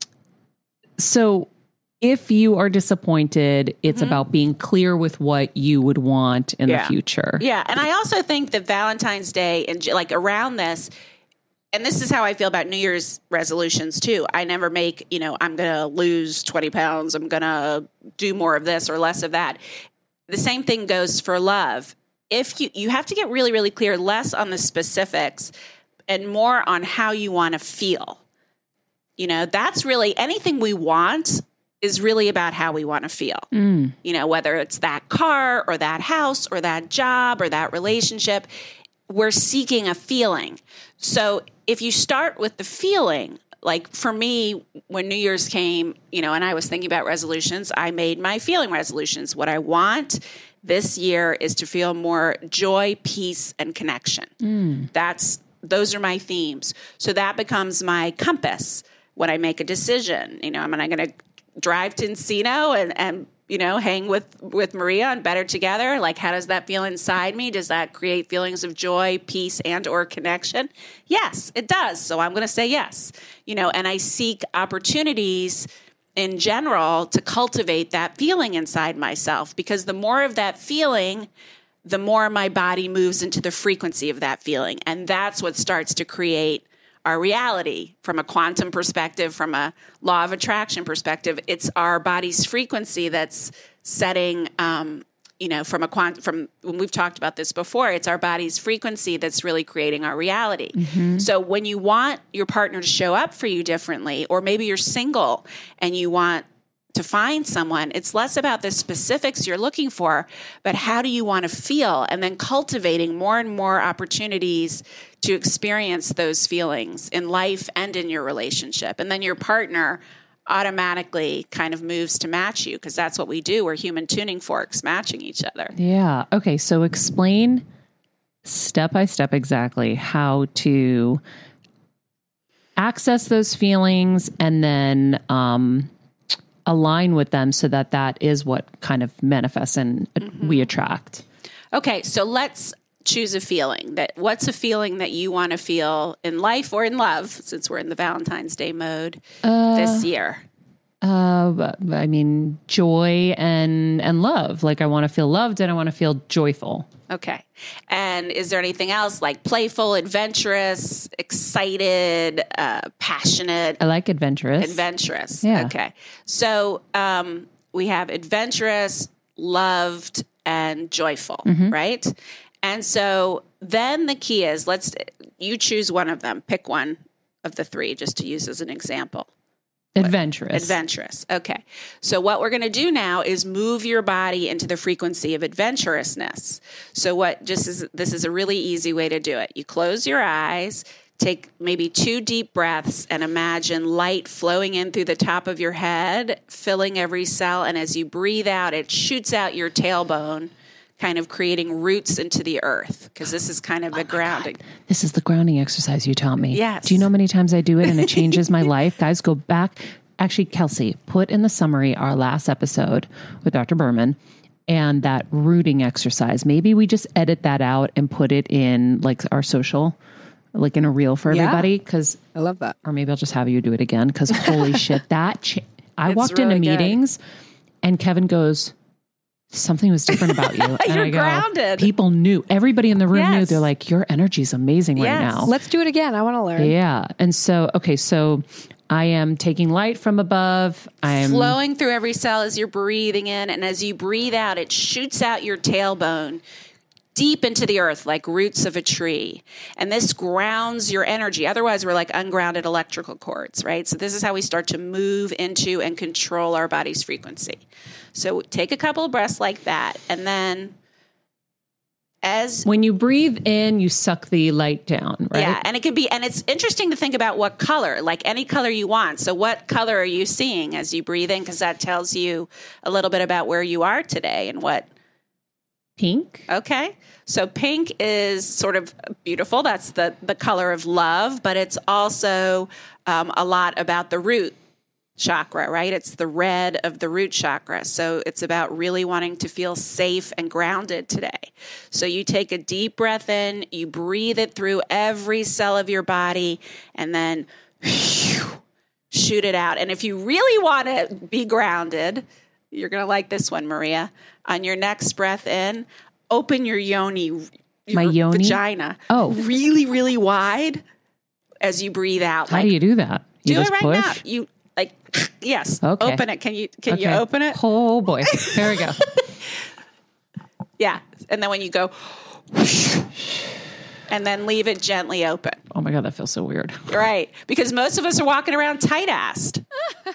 so if you are disappointed, it's mm-hmm. about being clear with what you would want in Yeah. the future. Yeah, and I also think that Valentine's Day and like around this, and this is how I feel about New Year's resolutions too. I never make, you know, I'm going to lose 20 pounds, I'm going to do more of this or less of that. The same thing goes for love. If you you have to get really really clear less on the specifics and more on how you want to feel. You know, that's really anything we want is really about how we want to feel mm. you know, whether it's that car or that house or that job or that relationship, we're seeking a feeling. So if you start with the feeling, like for me, when New Year's came, you know, and I was thinking about resolutions, I made my feeling resolutions. What I want this year is to feel more joy, peace, and connection. Mm. That's those are my themes. So that becomes my compass when I make a decision. You know, am I going to drive to Encino and, and you know hang with with Maria and better together? Like, how does that feel inside me? Does that create feelings of joy, peace, and or connection? Yes, it does. So I'm going to say yes. You know, and I seek opportunities in general to cultivate that feeling inside myself because the more of that feeling the more my body moves into the frequency of that feeling. And that's what starts to create our reality from a quantum perspective, from a law of attraction perspective. It's our body's frequency that's setting, um, you know, from a quant from when we've talked about this before, it's our body's frequency that's really creating our reality. So when you want your partner to show up for you differently, or maybe you're single and you want to find someone, it's less about the specifics you're looking for, but how do you want to feel? And then cultivating more and more opportunities to experience those feelings in life and in your relationship. And then your partner automatically kind of moves to match you because that's what we do. We're human tuning forks matching each other. Yeah. Okay. So explain step by step exactly how to access those feelings and then um, align with them so that that is what kind of manifests and uh, we attract. Okay, so let's choose a feeling that what's a feeling that you want to feel in life or in love since we're in the Valentine's Day mode this year. Uh, I mean, joy and and love. Like I want to feel loved and I want to feel joyful. Okay. And is there anything else like playful, adventurous, excited, uh, passionate? I like adventurous. Adventurous. Yeah. Okay. So um, we have adventurous, loved, and joyful, Mm-hmm. right? And so then the key is let's you choose one of them. Pick one of the three, just to use as an example. Adventurous. Adventurous. Okay. So what we're going to do now is move your body into the frequency of adventurousness. So what just is this is a really easy way to do it. You close your eyes, take maybe two deep breaths and imagine light flowing in through the top of your head, filling every cell and as you breathe out it shoots out your tailbone. Kind of creating roots into the earth because this is kind of oh a grounding. This is the grounding exercise you taught me. Yes. Do you know how many times I do it and it changes my life? Guys, go back. Actually, Kelsey, put in the summary our last episode with Dr. Berman and that rooting exercise. Maybe we just edit that out and put it in like our social, like in a reel for Yeah. everybody. Because, I love that. or maybe I'll just have you do it again. Because holy shit, that cha- I It's walked really into good. meetings and Kevin goes, Something was different about you. And You're I go, grounded. People knew. Everybody in the room knew. They're like, "Your energy's amazing right now." Let's do it again. I want to learn. Yeah. And so, okay, so I am taking light from above. I'm flowing through every cell as you're breathing in and as you breathe out it shoots out your tailbone deep into the earth like roots of a tree and this grounds your energy otherwise we're like ungrounded electrical cords right so this is how we start to move into and control our body's frequency so take a couple of breaths like that and then as when you breathe in, you suck the light down, right? Yeah, and it can be, and it's interesting to think about what color, like any color you want. So, what color are you seeing as you breathe in? Because that tells you a little bit about where you are today and what. Pink. Okay, so pink is sort of beautiful. That's the the color of love, but it's also um, a lot about the root chakra, right? It's the red of the root chakra. So it's about really wanting to feel safe and grounded today. So you take a deep breath in, you breathe it through every cell of your body, and then shoot it out. And if you really want to be grounded, you're going to like this one, Maria. On your next breath in, open your yoni, your My yoni? vagina, Oh. really, really wide as you breathe out. How like, do you do that? You do it right push? now. You like yes. Okay. Open it. Can you can you open it? Oh boy. Here we go. Yeah. And then when you go and then leave it gently open. Oh my god, that feels so weird. Right. Because most of us are walking around tight assed. Oh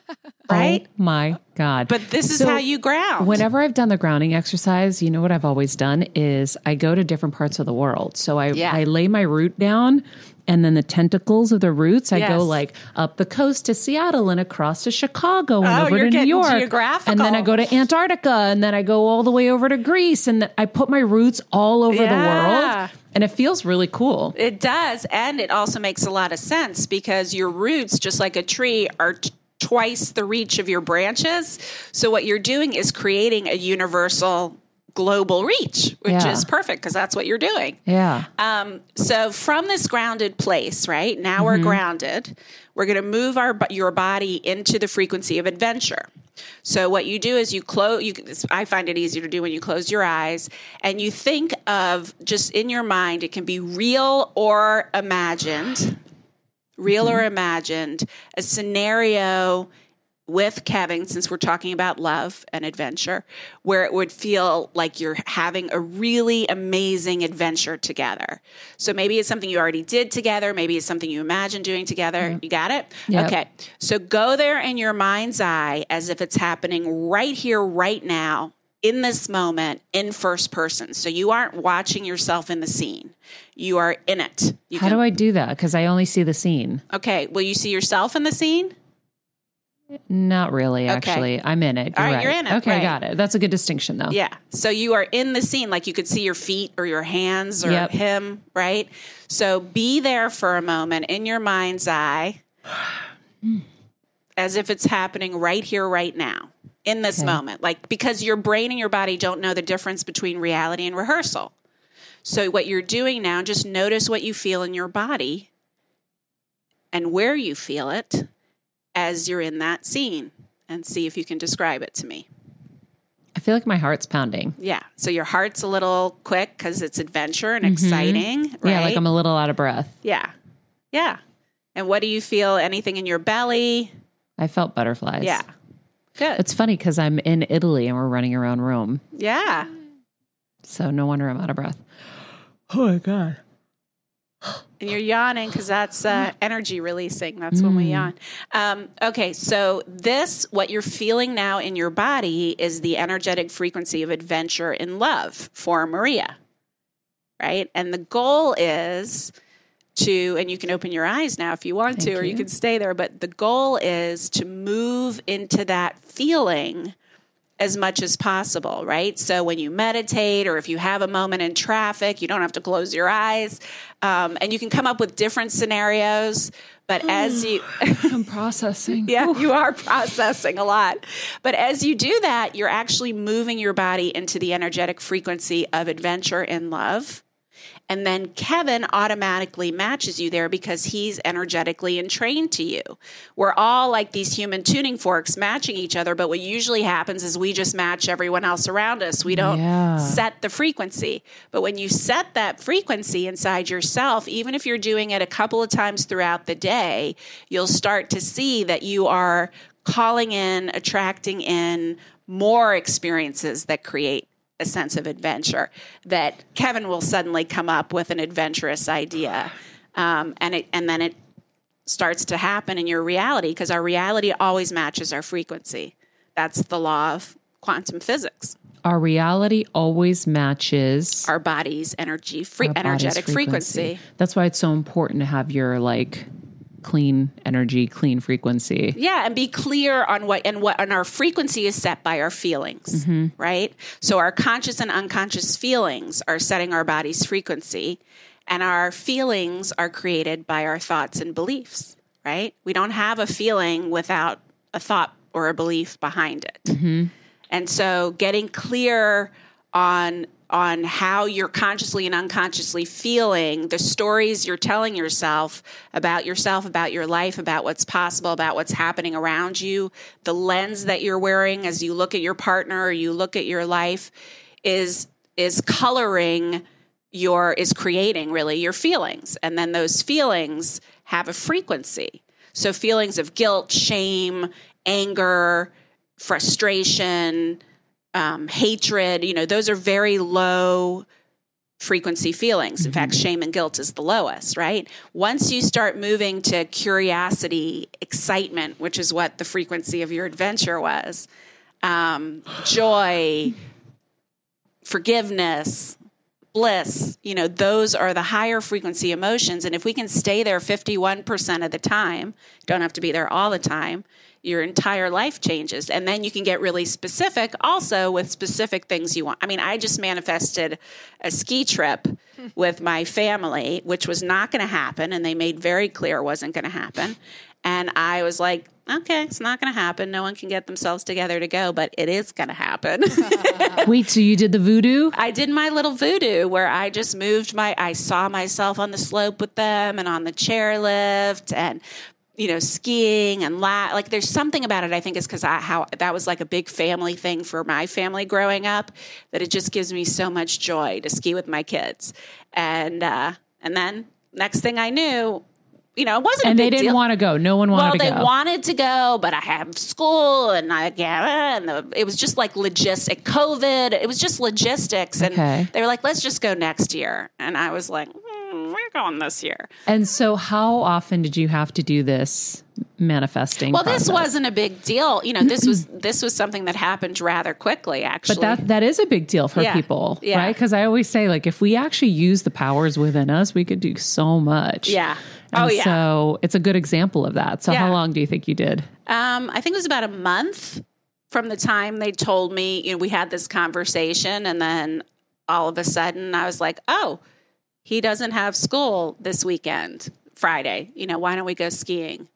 right? Oh my god. But this is So how you ground. Whenever I've done the grounding exercise, you know what I've always done is I go to different parts of the world. So I, Yeah. I lay my root down and then the tentacles of the roots, I Yes. go like up the coast to Seattle and across to Chicago and Oh, over to New York. And then I go to Antarctica and then I go all the way over to Greece and I put my roots all over the world. And it feels really cool. It does. And it also makes a lot of sense because your roots, just like a tree, are t- twice the reach of your branches. So what you're doing is creating a universal global reach, which Yeah. is perfect because that's what you're doing. Yeah. Um, so from this grounded place, right now we're grounded. We're going to move our your body into the frequency of adventure. So what you do is you close. You, I find it easier to do when you close your eyes and you think of just in your mind. It can be real or imagined, real or imagined, a scenario with Kevin, since we're talking about love and adventure, where it would feel like you're having a really amazing adventure together. So maybe it's something you already did together. Maybe it's something you imagine doing together. You got it? Yep. Okay. So go there in your mind's eye as if it's happening right here, right now, in this moment, in first person. So you aren't watching yourself in the scene, you are in it. You How do I do that? Because I only see the scene. Okay. Will you see yourself in the scene? Not really, actually. I'm in it. All You're right, you're in it, Okay, right. got it. That's a good distinction, though. Yeah. So you are in the scene, like you could see your feet or your hands or Yep. him, right? So be there for a moment in your mind's eye as if it's happening right here, right now, in this moment. Like because your brain and your body don't know the difference between reality and rehearsal. So what you're doing now, just notice what you feel in your body and where you feel it as you're in that scene. and see if you can describe it to me. I feel like my heart's pounding. Yeah. So your heart's a little quick because it's adventure and exciting, right? Mm-hmm. Yeah, like I'm a little out of breath. Yeah. Yeah. And what do you feel? Anything in your belly? I felt butterflies. Yeah. Good. It's funny because I'm in Italy and we're running around Rome. yeah. So no wonder I'm out of breath. Oh my God. And you're yawning because that's uh, energy releasing. That's when we yawn. Um, okay, so this, what you're feeling now in your body, is the energetic frequency of adventure in love for Maria, right? And the goal is to, and you can open your eyes now if you want to, or you you. can stay there, but the goal is to move into that feeling as much as possible, right? So when you meditate or if you have a moment in traffic, you don't have to close your eyes. Um, and you can come up with different scenarios. But as you, I'm processing. yeah, you are processing a lot. But as you do that, you're actually moving your body into the energetic frequency of adventure and love. And then Kevin automatically matches you there because he's energetically entrained to you. We're all like these human tuning forks matching each other, but what usually happens is we just match everyone else around us. We don't Yeah. set the frequency. But when you set that frequency inside yourself, even if you're doing it a couple of times throughout the day, you'll start to see that you are calling in, attracting in more experiences that create a sense of adventure. That Kevin will suddenly come up with an adventurous idea, um, and it and then it starts to happen in your reality because our reality always matches our frequency. That's the law of quantum physics. Our reality always matches Our body's energy, free, our body's energetic frequency. That's why it's so important to have your like clean energy, clean frequency. Yeah, and be clear on what and what and our frequency is set by our feelings, mm-hmm. right? So our conscious and unconscious feelings are setting our body's frequency, and our feelings are created by our thoughts and beliefs, right? We don't have a feeling without a thought or a belief behind it. Mm-hmm. And so getting clear on on how you're consciously and unconsciously feeling the stories you're telling yourself about yourself, about your life, about what's possible, about what's happening around you, the lens that you're wearing as you look at your partner or you look at your life is is coloring your is creating really your feelings. And then those feelings have a frequency. So feelings of guilt, shame, anger, frustration, um, hatred, you know, those are very low frequency feelings. In fact, shame and guilt is the lowest, right? Once you start moving to curiosity, excitement, which is what the frequency of your adventure was, um, joy, forgiveness, bliss, you know, those are the higher frequency emotions. And if we can stay there 51% of the time, don't have to be there all the time, your entire life changes. And then you can get really specific also with specific things you want. I mean, I just manifested a ski trip hmm. with my family, which was not going to happen. And they made very clear it wasn't going to happen. And I was like, okay, it's not going to happen. No one can get themselves together to go, but it is going to happen. Wait, so you did the voodoo? I did my little voodoo where I just moved my, I saw myself on the slope with them and on the chairlift and, you know, skiing and la- like there's something about it. I think is because I, how that was like a big family thing for my family growing up that it just gives me so much joy to ski with my kids. And, uh, and then next thing I knew, you know, it wasn't And they didn't deal. want to go. No one wanted they to go. Well, they wanted to go, but I have school, and I yeah, and the, it was just like logistic COVID. It was just logistics, and Okay. they were like, "Let's just go next year," and I was like, hmm. "Hmm, "We're going this year." and so, how often did you have to do this manifesting? Well, this wasn't a big deal, you know. This was this was something that happened rather quickly, actually. But that that is a big deal for Yeah. people, Yeah. right? Because I always say, like, if we actually use the powers within us, we could do so much. yeah. And oh yeah. So it's a good example of that. So Yeah. how long do you think you did? Um, I think it was about a month from the time they told me, you know, we had this conversation, and then all of a sudden I was like, oh, he doesn't have school this weekend, Friday. You know, why don't we go skiing?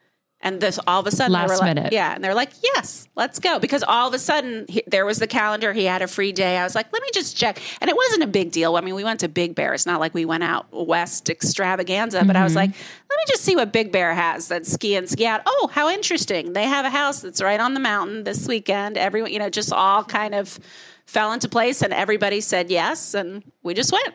And this all of a sudden, Last were like, minute. yeah, and they're like, yes, let's go. Because all of a sudden, he, there was the calendar. He had a free day. I was like, let me just check. And it wasn't a big deal. I mean, we went to Big Bear. It's not like we went out west extravaganza, but I was mm-hmm. like, let me just see what Big Bear has that's ski and ski out. Oh, how interesting. They have a house that's right on the mountain this weekend. Everyone, you know, just all kind of fell into place and everybody said yes. And we just went.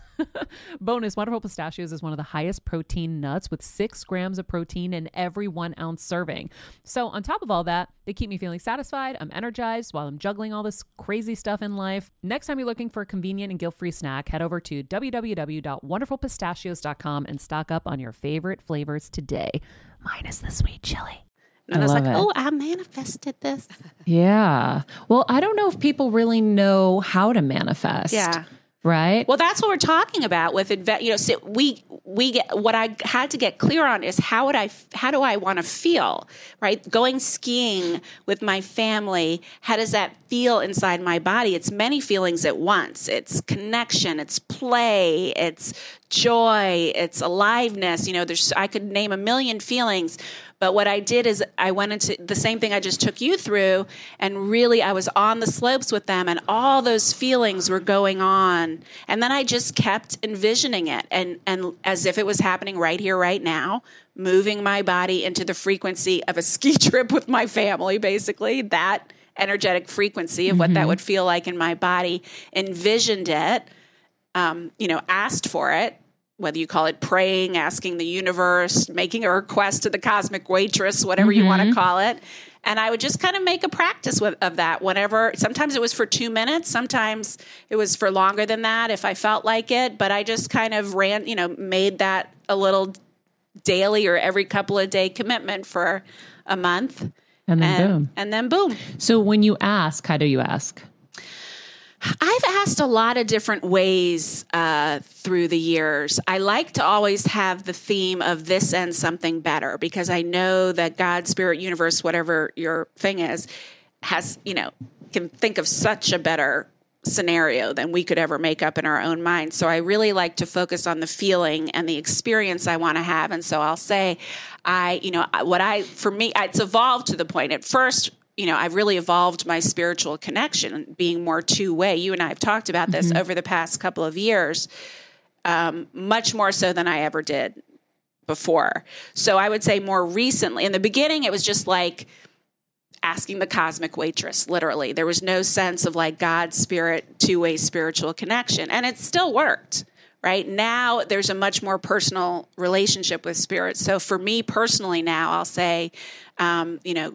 Bonus Wonderful Pistachios is one of the highest protein nuts with six grams of protein in every one ounce serving. So, on top of all that, they keep me feeling satisfied. I'm energized while I'm juggling all this crazy stuff in life. Next time you're looking for a convenient and guilt free snack, head over to www.wonderfulpistachios.com and stock up on your favorite flavors today, minus the sweet chili. And I I, was like, it. oh, I manifested this. Yeah. Well, I don't know if people really know how to manifest. Yeah. Right? Well, that's what we're talking about with you know. So we we get what I had to get clear on is how would I how do I want to feel right? Going skiing with my family, how does that feel inside my body? It's many feelings at once. It's connection, it's play, it's joy, it's aliveness. You know, there's I could name a million feelings. But what I did is I went into the same thing I just took you through, and really I was on the slopes with them, and all those feelings were going on. And then I just kept envisioning it, and and as if it was happening right here, right now, moving my body into the frequency of a ski trip with my family, basically that energetic frequency of what that would feel like in my body. Envisioned it, um, you know, asked for it, whether you call it praying, asking the universe, making a request to the cosmic waitress, whatever you want to mm-hmm. call it. And I would just kind of make a practice of that whenever, sometimes it was for two minutes, sometimes it was for longer than that if I felt like it. But I just kind of ran, you know, made that a little daily or every couple of day commitment for a month. and then And, boom. and then boom. So when you ask, how do you ask? I've asked a lot of different ways uh, through the years. I like to always have the theme of this and something better because I know that God, spirit, universe, whatever your thing is, has, you know, can think of such a better scenario than we could ever make up in our own mind. So I really like to focus on the feeling and the experience I want to have. And so I'll say, I, you know, what I, for me, it's evolved to the point at first, you know, I've really evolved my spiritual connection, being more two way. You and I have talked about this over the past couple of years, um, much more so than I ever did before. So I would say more recently, in the beginning, it was just like, asking the cosmic waitress literally there was no sense of like god spirit two-way spiritual connection and it still worked right now there's a much more personal relationship with spirit so for me personally now i'll say um, you know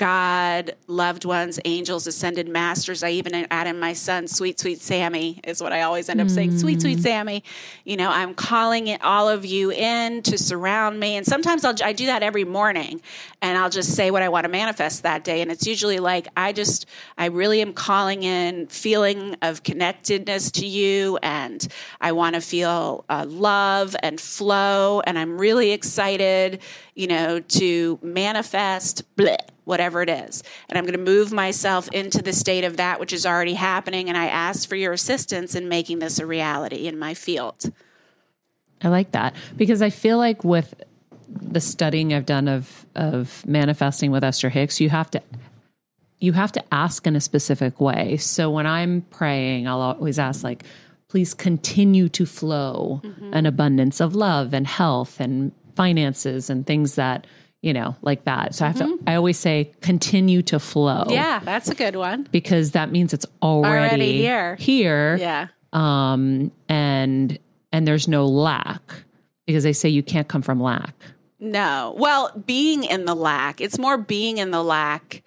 God, loved ones, angels, ascended masters. I even add in my son, sweet, sweet Sammy, is what I always end up saying. Sweet, sweet mm. Sammy. You know, I'm calling it, all of you in to surround me. And sometimes I'll, I do that every morning and I'll just say what I want to manifest that day. And it's usually like, I just, I really am calling in feeling of connectedness to you. And I want to feel uh, love and flow. And I'm really excited, you know, to manifest. Whatever it is. And I'm going to move myself into the state of that which is already happening. And I ask for your assistance in making this a reality in my field. I like that because I feel like with the studying I've done of of manifesting with Esther Hicks, you have to you have to ask in a specific way. So when I'm praying, I'll always ask like please continue to flow an abundance of love and health and finances and things that you know like that. So I have to I always say continue to flow. Yeah, that's a good one. Because that means it's already, Already here. Here Yeah. um, and and there's no lack because they say you can't come from lack. No. Well, being in the lack, it's more being in the lack.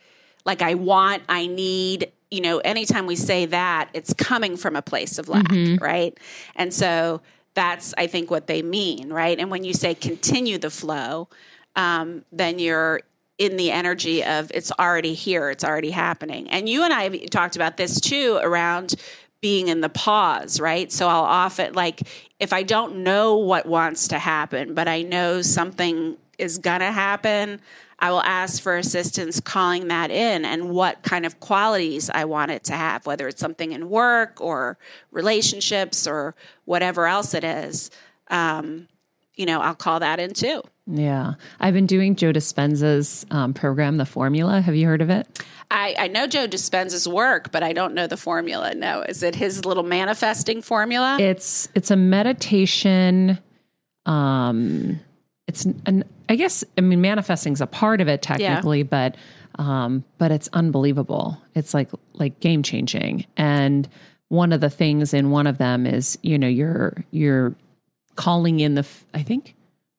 Like I want, I need, you know, anytime we say that, it's coming from a place of lack, right? And so that's, I think, what they mean, right? And when you say continue the flow, um, then you're in the energy of it's already here, it's already happening. And you and I have talked about this too around being in the pause, right? So I'll often, like, if I don't know what wants to happen, but I know something is going to happen, I will ask for assistance calling that in and what kind of qualities I want it to have, whether it's something in work or relationships or whatever else it is. Um, you know, I'll call that in too. Yeah. I've been doing Joe Dispenza's um, program, The Formula. Have you heard of it? I, I know Joe Dispenza's work, but I don't know the formula. No, is it his little manifesting formula? It's it's a meditation. Um, it's an I guess I mean manifesting's a part of it technically, but um, but it's unbelievable. It's like like game changing. And one of the things in one of them is you know you're you're calling in the I think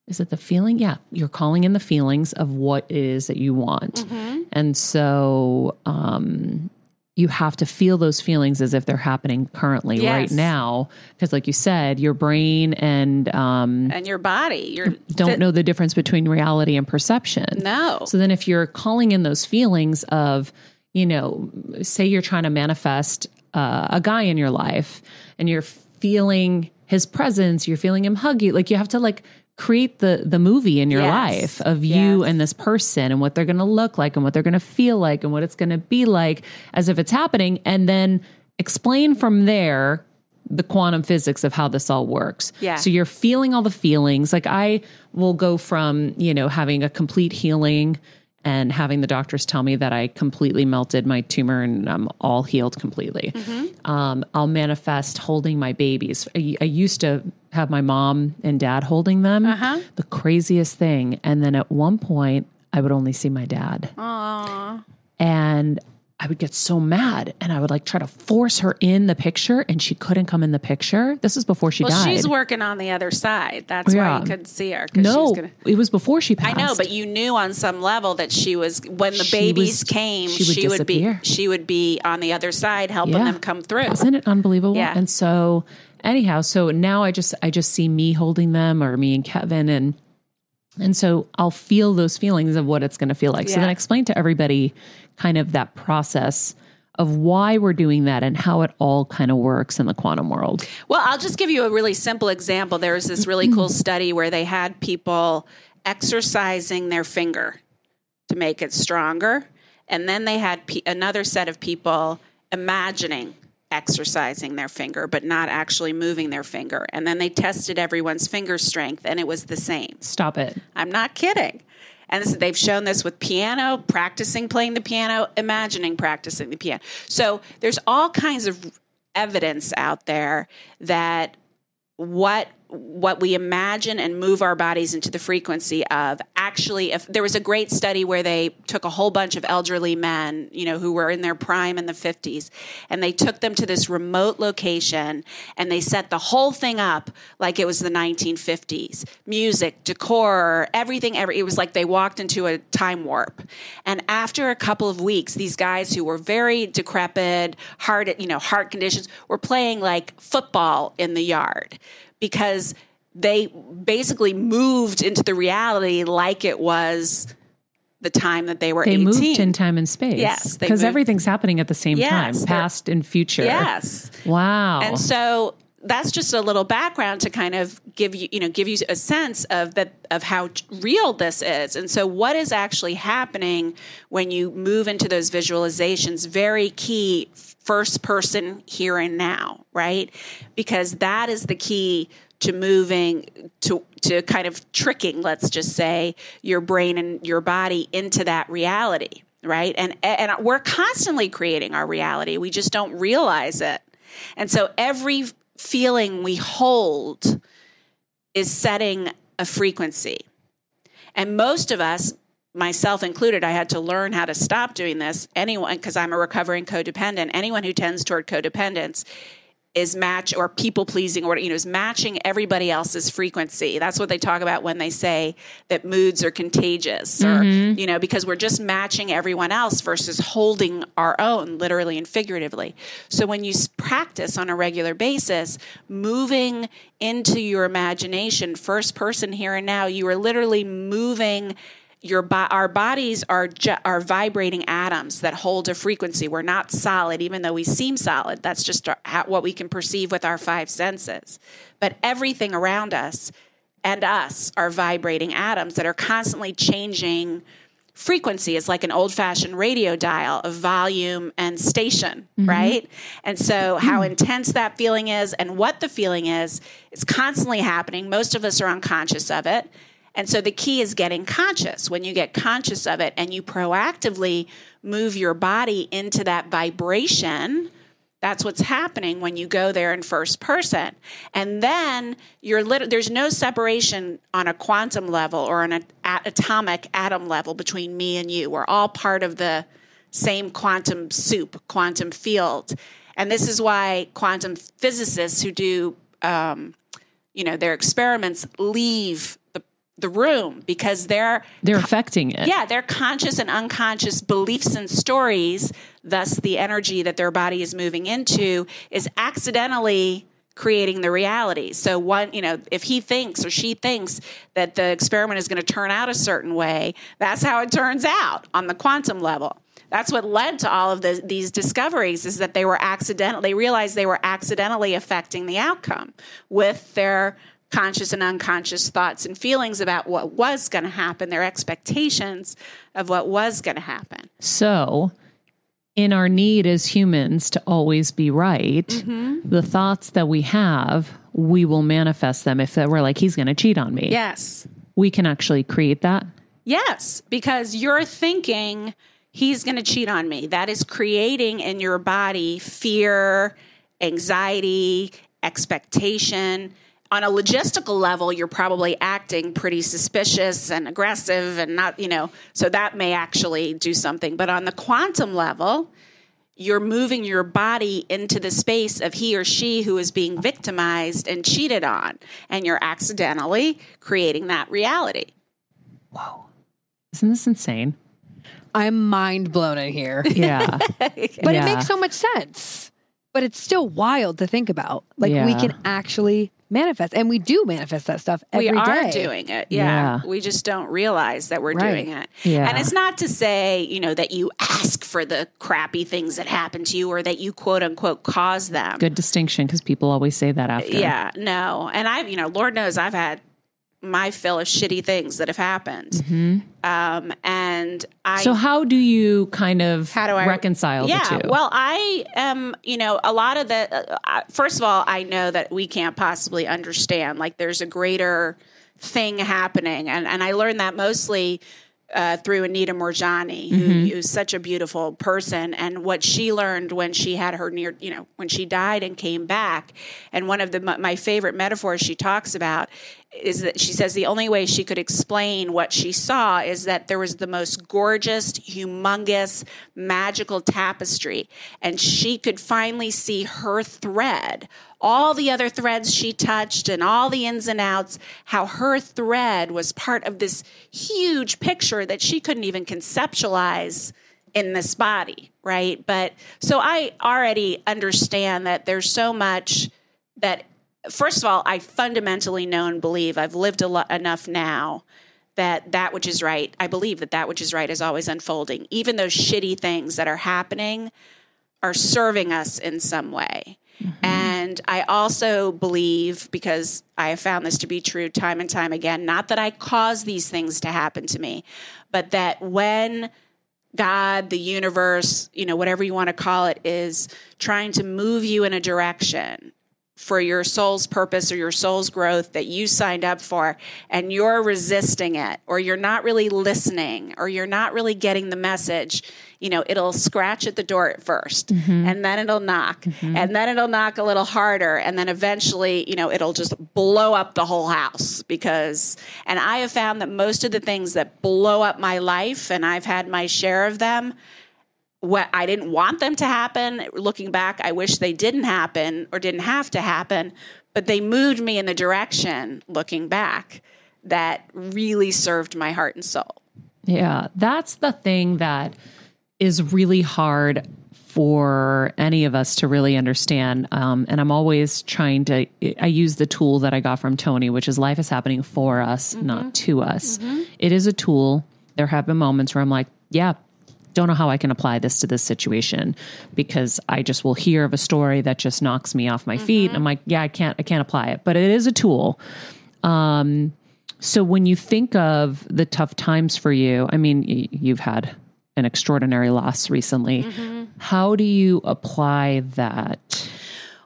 is it the feeling? Yeah, you're calling in the feelings of what it is that you want, and so um, you have to feel those feelings as if they're happening currently right now. Because, like you said, your brain and um, and your body. Don't know the difference between reality and perception. No. So then, if you're calling in those feelings of, you know, say you're trying to manifest uh, a guy in your life and you're feeling his presence, you're feeling him hug you, like you have to like create the the movie in your Yes. life of you Yes. and this person and what they're going to look like and what they're going to feel like and what it's going to be like as if it's happening and then explain from there the quantum physics of how this all works. Yeah. So you're feeling all the feelings. Like I will go from, you know, having a complete healing and having the doctors tell me that I completely melted my tumor and I'm all healed completely. Um, I'll manifest holding my babies. I, I used to have my mom and dad holding them. The craziest thing. And then at one point, I would only see my dad. Aww. And I would get so mad and I would like try to force her in the picture and she couldn't come in the picture. This is before she well, died. she's working on the other side. That's why Yeah. you couldn't see her. no, gonna, it was before she passed. I know, but you knew on some level that she was when the She babies was- came, she she would would, be she would be on the other side helping Yeah. them come through. Isn't it unbelievable? Yeah. And so anyhow, so now I just I just see me holding them or me and Kevin and and so I'll feel those feelings of what it's going to feel like. So then I explain to everybody kind of that process of why we're doing that and how it all kind of works in the quantum world. Well, I'll just give you a really simple example. There was this really cool study where they had people exercising their finger to make it stronger. And then they had pe- another set of people imagining exercising their finger, but not actually moving their finger. And then they tested everyone's finger strength, and it was the same. Stop it. I'm not kidding. And this, they've shown this with piano, practicing playing the piano, imagining practicing the piano. So there's all kinds of evidence out there that what what we imagine and move our bodies into the frequency of. Actually if there was a great study where they took a whole bunch of elderly men you know who were in their prime in the 50s and they took them to this remote location and they set the whole thing up like it was the 1950s music decor everything every, it was like they walked into a time warp. And after a couple of weeks these guys who were very decrepit heart you know heart conditions were playing like football in the yard because they basically moved into the reality like it was the time that they were in. They 18. moved in time and space. Yes, Because everything's happening at the same Yes, time, past and future. Yes. Wow. And so that's just a little background to kind of give you, you know, give you a sense of that of how real this is. And so what is actually happening when you move into those visualizations? Very key first person here and now, right? Because that is the key to moving to to kind of tricking, let's just say, your brain and your body into that reality, right? And and we're constantly creating our reality. We just don't realize it. And so every feeling we hold is setting a frequency. And most of us, myself included, I had to learn how to stop doing this. Anyone, because I'm a recovering codependent, anyone who tends toward codependence, is match or people pleasing or you know is matching everybody else's frequency. That's what they talk about when they say that moods are contagious or mm-hmm. you know because we're just matching everyone else versus holding our own literally and figuratively. So when you practice on a regular basis moving into your imagination first person here and now you are literally moving your bo- our bodies are ju- are vibrating atoms that hold a frequency. We're not solid, even though we seem solid. That's just our, what we can perceive with our five senses. But everything around us and us are vibrating atoms that are constantly changing frequency. It's like an old fashioned radio dial of volume and station, mm-hmm. right? And so, how mm-hmm. intense that feeling is and what the feeling is, it's constantly happening. Most of us are unconscious of it. And so the key is getting conscious. When you get conscious of it and you proactively move your body into that vibration, that's what's happening when you go there in first person. And then you're lit- there's no separation on a quantum level or on an a- atomic atom level between me and you. We're all part of the same quantum soup, quantum field. And this is why quantum physicists who do um, you know their experiments leave the room because they're They're affecting it. yeah their conscious and unconscious beliefs and stories. Thus the energy that their body is moving into is accidentally creating the reality. So one you know if he thinks or she thinks that the experiment is going to turn out a certain way that's how it turns out on the quantum level. That's what led to all of the, these discoveries is that they were accidental they realized they were accidentally affecting the outcome with their conscious and unconscious thoughts and feelings about what was going to happen their expectations of what was going to happen So, in our need as humans to always be right, Mm-hmm. the thoughts that we have, we will manifest them. If that we're like, he's going to cheat on me, yes we can actually create that. Yes, because you're thinking he's going to cheat on me. That is creating in your body fear, anxiety, expectation. On a logistical level, you're probably acting pretty suspicious and aggressive and not, you know, so that may actually do something. But on the quantum level, you're moving your body into the space of he or she who is being victimized and cheated on, and you're accidentally creating that reality. Whoa. Isn't this insane? I'm mind blown in here. Yeah. But it makes so much sense. But it's still wild to think about. Like we can actually manifest, and we do manifest that stuff every we day. are doing it yeah. Yeah. we just don't realize that we're Right. doing it Yeah. and it's not to say you know that you ask for the crappy things that happen to you or that you quote unquote cause them Good distinction because people always say that after. yeah no and i've you know lord knows i've had my fill of shitty things that have happened um, and i Mm-hmm. So, how do you kind of how do I reconcile yeah, the two? Well, I am, you know, a lot of the. Uh, first of all, I know that we can't possibly understand. Like, there's a greater thing happening, and and I learned that mostly. Uh, through Anita Moorjani, who, Mm-hmm. who's such a beautiful person, and what she learned when she had her near, you know, when she died and came back. And one of the my favorite metaphors she talks about is that she says the only way she could explain what she saw is that there was the most gorgeous, humongous, magical tapestry, and she could finally see her thread. All the other threads she touched and all the ins and outs, how her thread was part of this huge picture that she couldn't even conceptualize in this body, right? But so I already understand that there's so much that first of all, I fundamentally know and believe I've lived a lo- enough now that that which is right, I believe that that which is right is always unfolding. Even those shitty things that are happening are serving us in some way. Mm-hmm. And I also believe, because I have found this to be true time and time again, not that I cause these things to happen to me, but that when God, the universe, you know, whatever you want to call it, is trying to move you in a direction for your soul's purpose or your soul's growth that you signed up for, and you're resisting it, or you're not really listening, or you're not really getting the message, you know, it'll scratch at the door at 1st mm-hmm. and then it'll knock, mm-hmm. and then it'll knock a little harder, and then eventually, you know, it'll just blow up the whole house because, and I have found that most of the things that blow up my life, and I've had my share of them, what I didn't want them to happen. Looking back, I wish they didn't happen or didn't have to happen, but they moved me in the direction, looking back, that really served my heart and soul. Yeah, that's the thing that is really hard for any of us to really understand. Um, and I'm always trying to, I use the tool that I got from Tony, which is life is happening for us, not to us. It is a tool. There have been moments where I'm like, yeah, don't know how I can apply this to this situation because I just will hear of a story that just knocks me off my feet. And I'm like, yeah, I can't, I can't apply it, but it is a tool. Um, so when you think of the tough times for you, I mean, y- you've had an extraordinary loss recently. How do you apply that?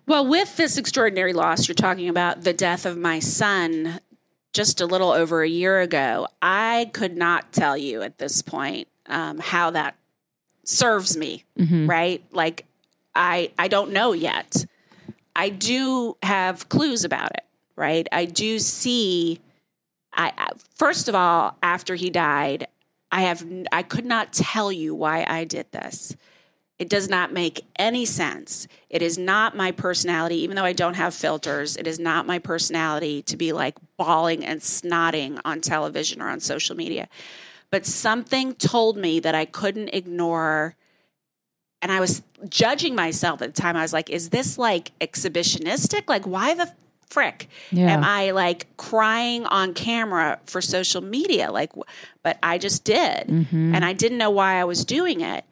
Well, with this extraordinary loss, you're talking about the death of my son just a little over a year ago. I could not tell you at this point um, how that serves me, right? Like, I I don't know yet. I do have clues about it, right? I do see. I I- first of all, after he died, I have I could not tell you why I did this. It does not make any sense. It is not my personality, even though I don't have filters. It is not my personality to be like bawling and snotting on television or on social media. But something told me that I couldn't ignore. And I was judging myself at the time. I was like, is this like exhibitionistic? Like, why the frick Yeah. am I like crying on camera for social media? Like, but I just did. Mm-hmm. And I didn't know why I was doing it.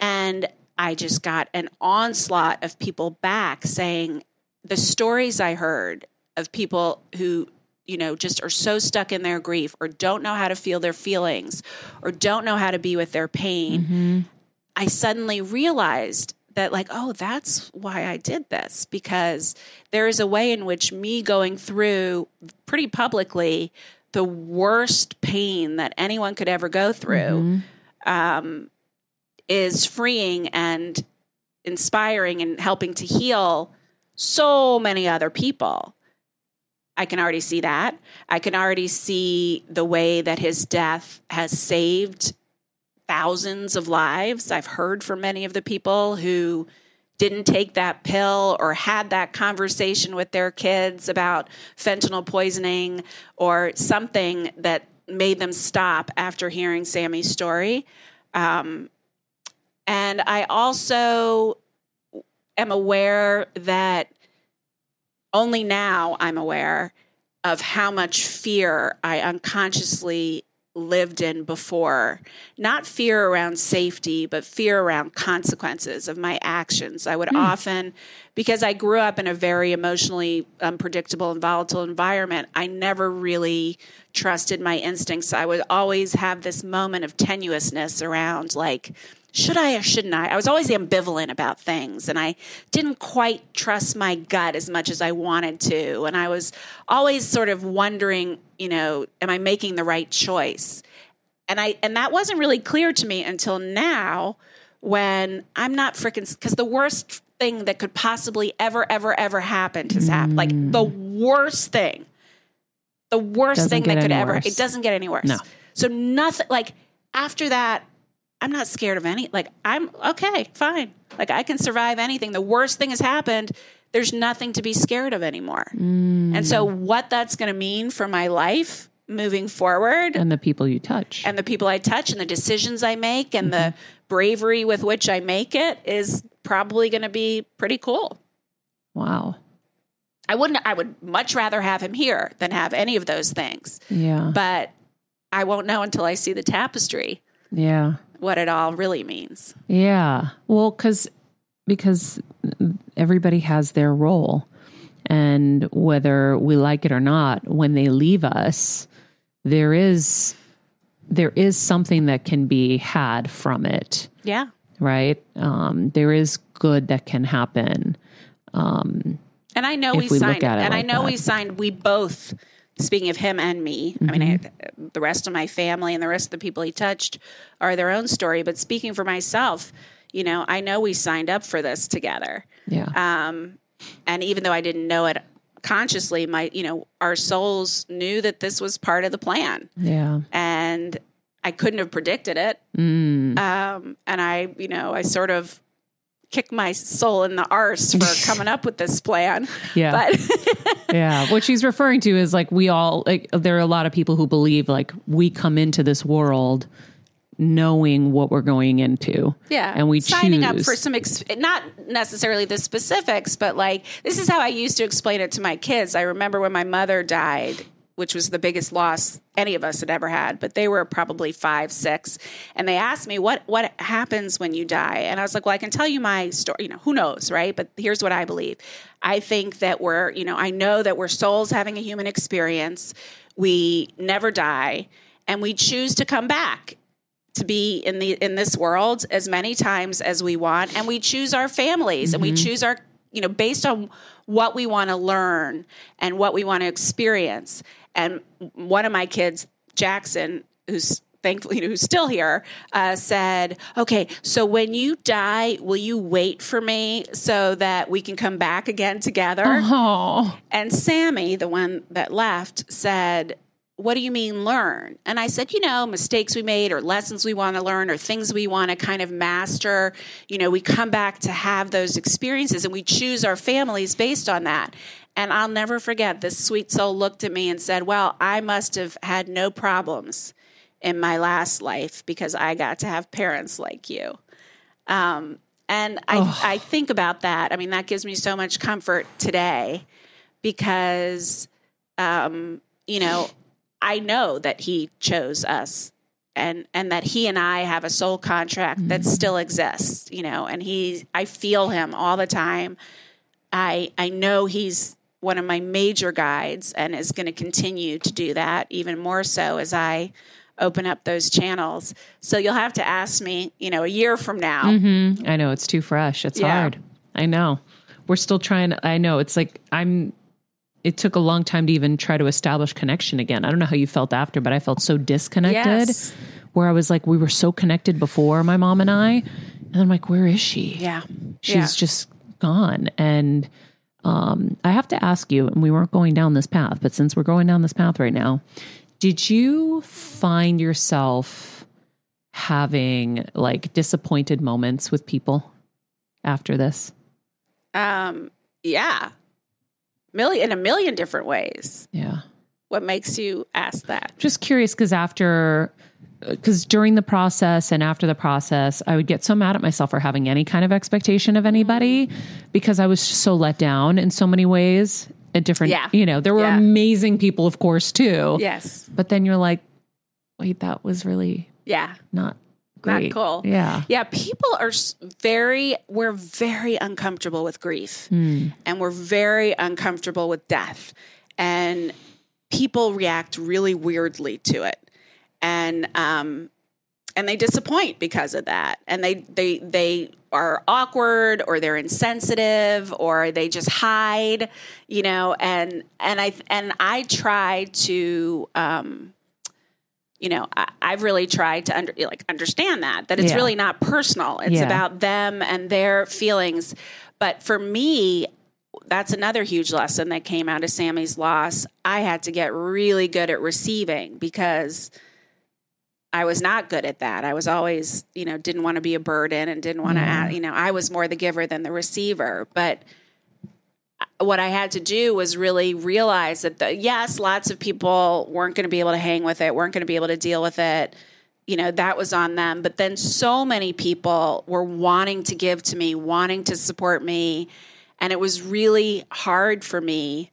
And I just got an onslaught of people back saying the stories I heard of people who, you know, just are so stuck in their grief or don't know how to feel their feelings or don't know how to be with their pain. I suddenly realized that, like, oh, that's why I did this because there is a way in which me going through pretty publicly the worst pain that anyone could ever go through um, is freeing and inspiring and helping to heal so many other people. I can already see that. I can already see the way that his death has saved thousands of lives. I've heard from many of the people who didn't take that pill or had that conversation with their kids about fentanyl poisoning or something that made them stop after hearing Sammy's story. Um, and I also am aware that only now I'm aware of how much fear I unconsciously lived in before. Not fear around safety, but fear around consequences of my actions. I would hmm. often, because I grew up in a very emotionally unpredictable and volatile environment, I never really trusted my instincts. I would always have this moment of tenuousness around, like, should I or shouldn't I? I was always ambivalent about things and I didn't quite trust my gut as much as I wanted to. And I was always sort of wondering, you know, am I making the right choice? And I and that wasn't really clear to me until now when I'm not freaking because the worst thing that could possibly ever, ever, ever happen has happened. Like mm. the worst thing. The worst Doesn't thing that could ever worse. it doesn't get any worse. No. So nothing like after that I'm not scared of any. Like I'm okay, fine. Like I can survive anything. The worst thing has happened. There's nothing to be scared of anymore. Mm. And so what that's going to mean for my life moving forward And the people you touch. and the people I touch and the decisions I make and the mm-hmm. bravery with which I make it is probably going to be pretty cool. wow. I wouldn't I would much rather have him here than have any of those things. Yeah. But I won't know until I see the tapestry yeah. What it all really means. Yeah. Well, cuz because everybody has their role and whether we like it or not when they leave us there is there is something that can be had from it, Yeah. right? Um there is good that can happen. Um And I know we, we signed, and I know that. we signed. We both, speaking of him and me, I mean, I, Mm-hmm. the rest of my family and the rest of the people he touched are their own story. But speaking for myself, you know, I know we signed up for this together. Yeah. Um, and even though I didn't know it consciously, my, you know, our souls knew that this was part of the plan. yeah. And I couldn't have predicted it. Mm. Um, and I, you know, I sort of kicked my soul in the arse for coming up with this plan. Yeah. But yeah. What she's referring to is like we all like there are a lot of people who believe like we come into this world knowing what we're going into. yeah, And we signing up for some, ex- not necessarily the specifics, but like this is how I used to explain it to my kids. I remember when my mother died, which was the biggest loss any of us had ever had, but they were probably five, six, and they asked me what what happens when you die, and I was like, well, I can tell you my story. You know, who knows, right? But here's what I believe. I think that we're, you know, I know that we're souls having a human experience. We never die, and we choose to come back to be in the in this world as many times as we want and we choose our families and we mm-hmm. choose our you know based on what we want to learn and what we want to experience and one of my kids jackson who's thankfully who's still here uh, said okay so when you die will you wait for me so that we can come back again together Oh. and Sammy, the one that left, said, What do you mean learn? And I said, You know, mistakes we made or lessons we want to learn or things we want to kind of master. You know, we come back to have those experiences and we choose our families based on that. And I'll never forget this sweet soul looked at me and said, Well, I must have had no problems in my last life because I got to have parents like you. Um, and I, I think about that. I mean, that gives me so much comfort today because, um, you know, I know that he chose us and, and that he and I have a soul contract that still exists, you know, and he, I feel him all the time. I, I know he's one of my major guides and is going to continue to do that even more so as I open up those channels. So you'll have to ask me, you know, a year from now. Mm-hmm. I know it's too fresh. It's Yeah. hard. I know. We're still trying. I know it's like I'm. It took a long time to even try to establish connection again. I don't know how you felt after, but I felt so disconnected. Yes. Where I was like, we were so connected before, my mom and I, and I'm like, where is she? Yeah. she's yeah. just gone. And um, I have to ask you, and we weren't going down this path, but since we're going down this path right now, did you find yourself having like disappointed moments with people after this? Um, yeah. Million in a million different ways. Yeah. What makes you ask that? Just curious because after, because during the process and after the process, I would get so mad at myself for having any kind of expectation of anybody because I was so let down in so many ways. At different, Yeah. you know, there were Yeah. amazing people, of course, too. Yes. But then you're like, wait, that was really Yeah. not Not great. cool. Yeah. Yeah. People are very, we're very uncomfortable with grief Hmm. and we're very uncomfortable with death. And people react really weirdly to it. And, um, and they disappoint because of that and they they they are awkward or they're insensitive or they just hide you know and and i and i try to um you know I, i've really tried to under, like understand that that it's Yeah. really not personal it's Yeah. about them and their feelings but for me that's another huge lesson that came out of sammy's loss i had to get really good at receiving because I was not good at that. I was always, you know, didn't want to be a burden and didn't want to, Yeah. you know, I was more the giver than the receiver. But uh, what I had to do was really realize that, the, yes, lots of people weren't going to be able to hang with it, weren't going to be able to deal with it. You know, that was on them. But then so many people were wanting to give to me, wanting to support me. And it was really hard for me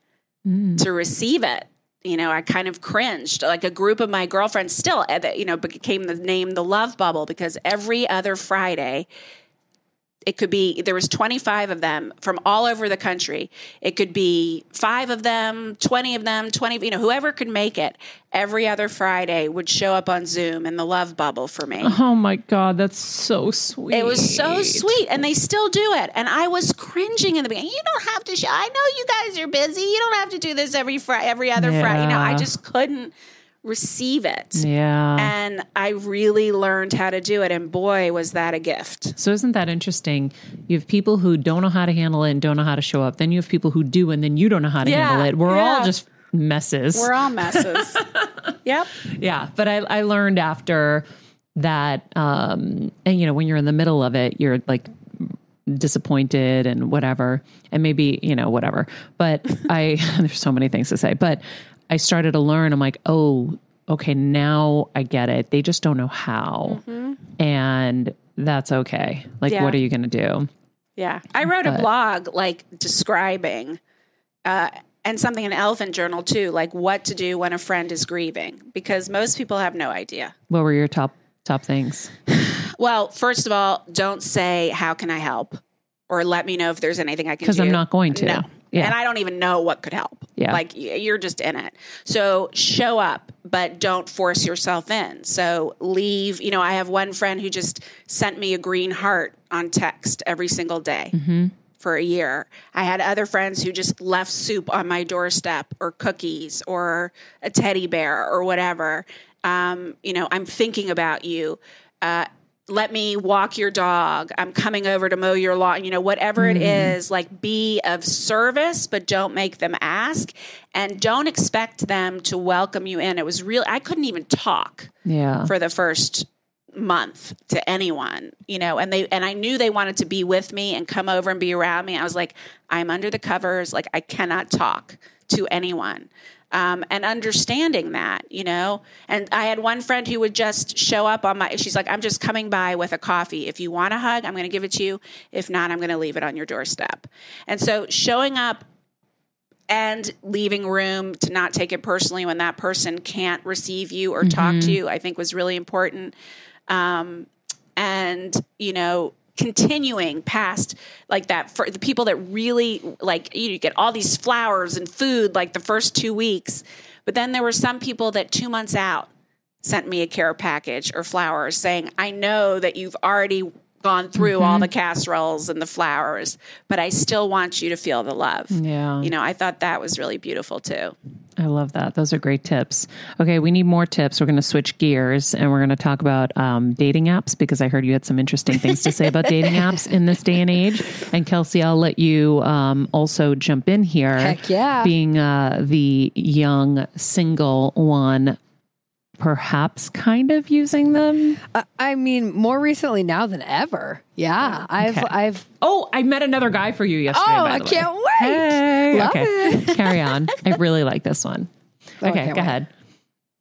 mm. to receive it. You know, I kind of cringed. Like a group of my girlfriends still, uh, you know, became the name the Love Bubble because every other Friday, it could be there was 25 of them from all over the country it could be five of them 20 of them 20 you know whoever could make it every other friday would show up on zoom in the love bubble for me Oh my God, that's so sweet. it was so sweet, and they still do it. And I was cringing in the beginning. You don't have to. Show, I know you guys are busy. You don't have to do this every Friday, every other Friday. You know, I just couldn't receive it. Yeah. And I really learned how to do it. And boy, was that a gift. so isn't that interesting? You have people who don't know how to handle it and don't know how to show up. Then you have people who do and then you don't know how to Yeah, handle it. We're all just messes. We're all messes. Yep. yeah, but I, I learned after that, um, and you know, when you're in the middle of it, you're like disappointed and whatever, and maybe you know whatever. But I there's so many things to say, but I started to learn. I'm like, oh, okay, now I get it. They just don't know how, and that's okay. Like, Yeah. what are you going to do? Yeah. I wrote a blog like describing uh, and something in Elephant Journal too, like what to do when a friend is grieving, because most people have no idea. What were your top top things? Well, first of all, don't say, How can I help? Or let me know if there's anything I can do. 'Cause I'm not going to. No. Yeah. And I don't even know what could help. Yeah. Like you're just in it. So show up, but don't force yourself in. So leave. You know, I have one friend who just sent me a green heart on text every single day Mm-hmm. for a year. I had other friends who just left soup on my doorstep or cookies or a teddy bear or whatever. Um, you know, I'm thinking about you. Uh, let me walk your dog. I'm coming over to mow your lawn. You know, whatever it mm-hmm. is, like be of service, but don't make them ask and don't expect them to welcome you in. It was real. I couldn't even talk Yeah, for the first month to anyone you know and they and i knew they wanted to be with me and come over and be around me i was like i'm under the covers like i cannot talk to anyone um, and understanding that you know? And i had one friend who would just show up on my she's like i'm just coming by with a coffee. If you want a hug i'm going to give it to you. If not i'm going to leave it on your doorstep. And so showing up and leaving room to not take it personally when that person can't receive you or talk to you, I think was really important. Um, and, you know, continuing past like that for the people that really like you get all these flowers and food like the first two weeks. But then there were some people that two months out sent me a care package or flowers saying, I know that you've already gone through all the casseroles and the flowers, but I still want you to feel the love. Yeah. You know, I thought that was really beautiful too. I love that. Those are great tips. Okay, we need more tips. We're going to switch gears and we're going to talk about um, dating apps because I heard you had some interesting things to say about dating apps in this day and age. And Kelsey, I'll let you um, also jump in here. Heck yeah. Being uh, the young single one, perhaps kind of using them. Uh, I mean, more recently now than ever. Yeah, I've I've Oh, I met another guy for you yesterday. Oh, by I the way. can't wait. Hey, Love okay, carry on. I really like this one. Oh, okay, can't go wait. ahead.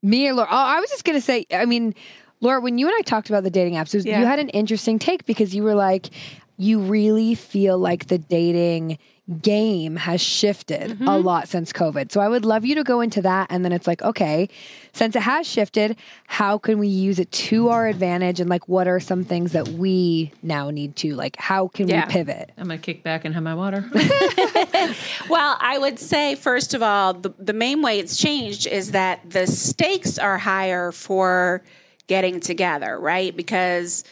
Me or Laura? Oh, I was just gonna say. I mean, Laura, when you and I talked about the dating apps, was, Yeah. you had an interesting take because you were like, you really feel like the dating game has shifted Mm-hmm. a lot since COVID. So I would love you to go into that, and then it's like, okay, since it has shifted, how can we use it to our advantage, and like, what are some things that we now need to like? How can Yeah. we pivot? I'm gonna kick back and have my water. Well, I would say, first of all, the, the main way it's changed is that the stakes are higher for getting together, right? Because,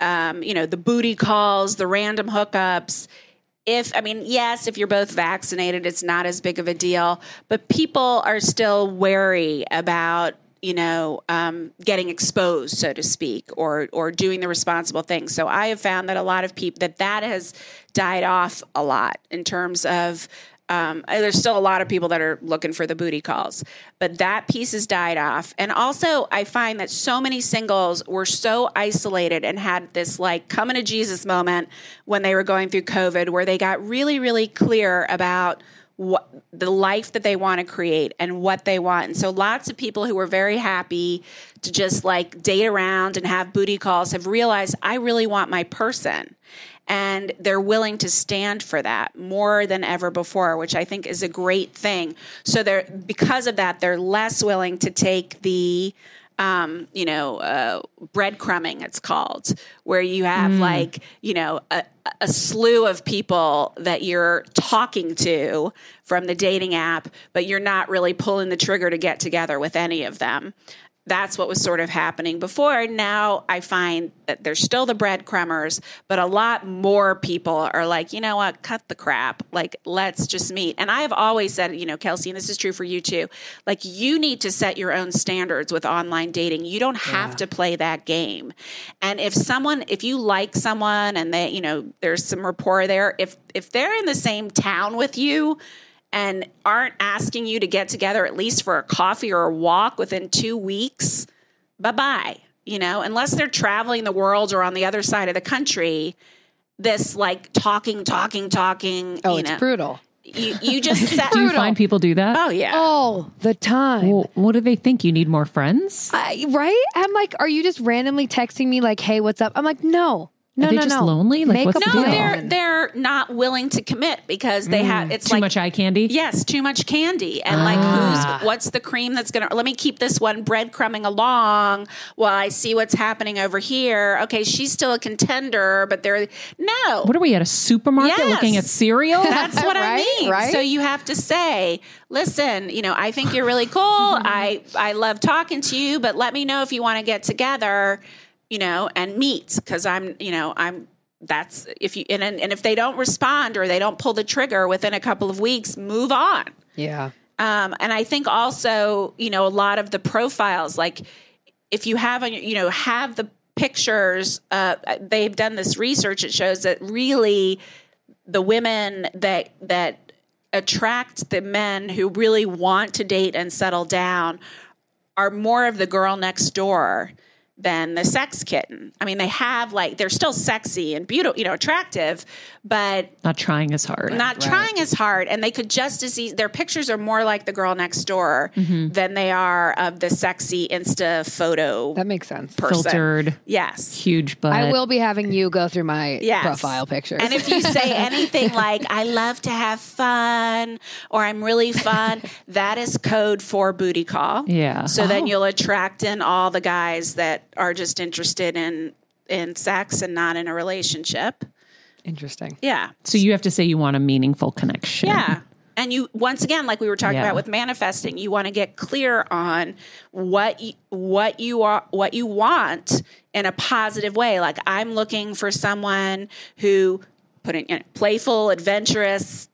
um, you know, the booty calls, the random hookups. If, I mean, yes, if you're both vaccinated, it's not as big of a deal, but people are still wary about you know, um, getting exposed, so to speak, or or doing the responsible thing. So I have found that a lot of people that that has died off a lot in terms of. Um, there's still a lot of people that are looking for the booty calls, but that piece has died off. And also, I find that so many singles were so isolated and had this like coming to Jesus moment when they were going through COVID, where they got really, really clear about what the life that they want to create and what they want. And so lots of people who were very happy to just like date around and have booty calls have realized I really want my person. And they're willing to stand for that more than ever before, which I think is a great thing. So they're because of that, they're less willing to take the um, you know, uh, breadcrumbing, it's called, where you have like, you know, a, a slew of people that you're talking to from the dating app, but you're not really pulling the trigger to get together with any of them. That's what was sort of happening before. Now I find that there's still the breadcrumbers, but a lot more people are like, you know what, cut the crap. Like, let's just meet. And I have always said, you know, Kelsey, and this is true for you too, like, you need to set your own standards with online dating. You don't have to play that game. And if someone, if you like someone and they, you know, there's some rapport there, if, if they're in the same town with you, and aren't asking you to get together at least for a coffee or a walk within two weeks, bye bye. You know, unless they're traveling the world or on the other side of the country, this like talking, talking, talking. Oh, you it's know, brutal. You, you just set. Do you find people do that? oh yeah. All the time. Well, what do they think? You need more friends? I, right? I'm like, are you just randomly texting me like, "Hey, what's up?" I'm like, no, no, Are they no, just no. lonely? Like, Make what's the no, deal? they're they're not willing to commit because they have it's like Too like much eye candy? Yes, too much candy. And like Ah. who's what's the cream that's gonna let me keep this one breadcrumbing along while I see what's happening over here. Okay, she's still a contender, but they're no. What are we at a supermarket Yes. looking at cereal? That's what I mean. right? So you have to say, listen, you know, I think you're really cool. I I love talking to you, but let me know if you want to get together, you know, and meet because I'm, you know, I'm that's if you and and if they don't respond or they don't pull the trigger within a couple of weeks, move on. Yeah. Um, and I think also, you know, a lot of the profiles, like if you have, your- you know, have the pictures, uh, they've done this research. It shows that really the women that that attract the men who really want to date and settle down are more of the girl next door than the sex kitten. I mean, they have like they're still sexy and beautiful, you know, attractive, but Not trying as hard. not trying as hard and they could just as easy their pictures are more like the girl next door Mm-hmm. than they are of the sexy insta photo That makes sense. person Filtered, yes huge butt. I will be having you go through my Yes. profile pictures. and if you say anything like i love to have fun or i'm really fun that is code for booty call Yeah. so then you'll attract in all the guys that are just interested in in sex and not in a relationship Interesting. yeah So you have to say you want a meaningful connection. Yeah. And you once again, like we were talking Yeah. about with manifesting, you want to get clear on what you, what you are what you want in a positive way. Like I'm looking for someone who put in you know, playful, adventurous,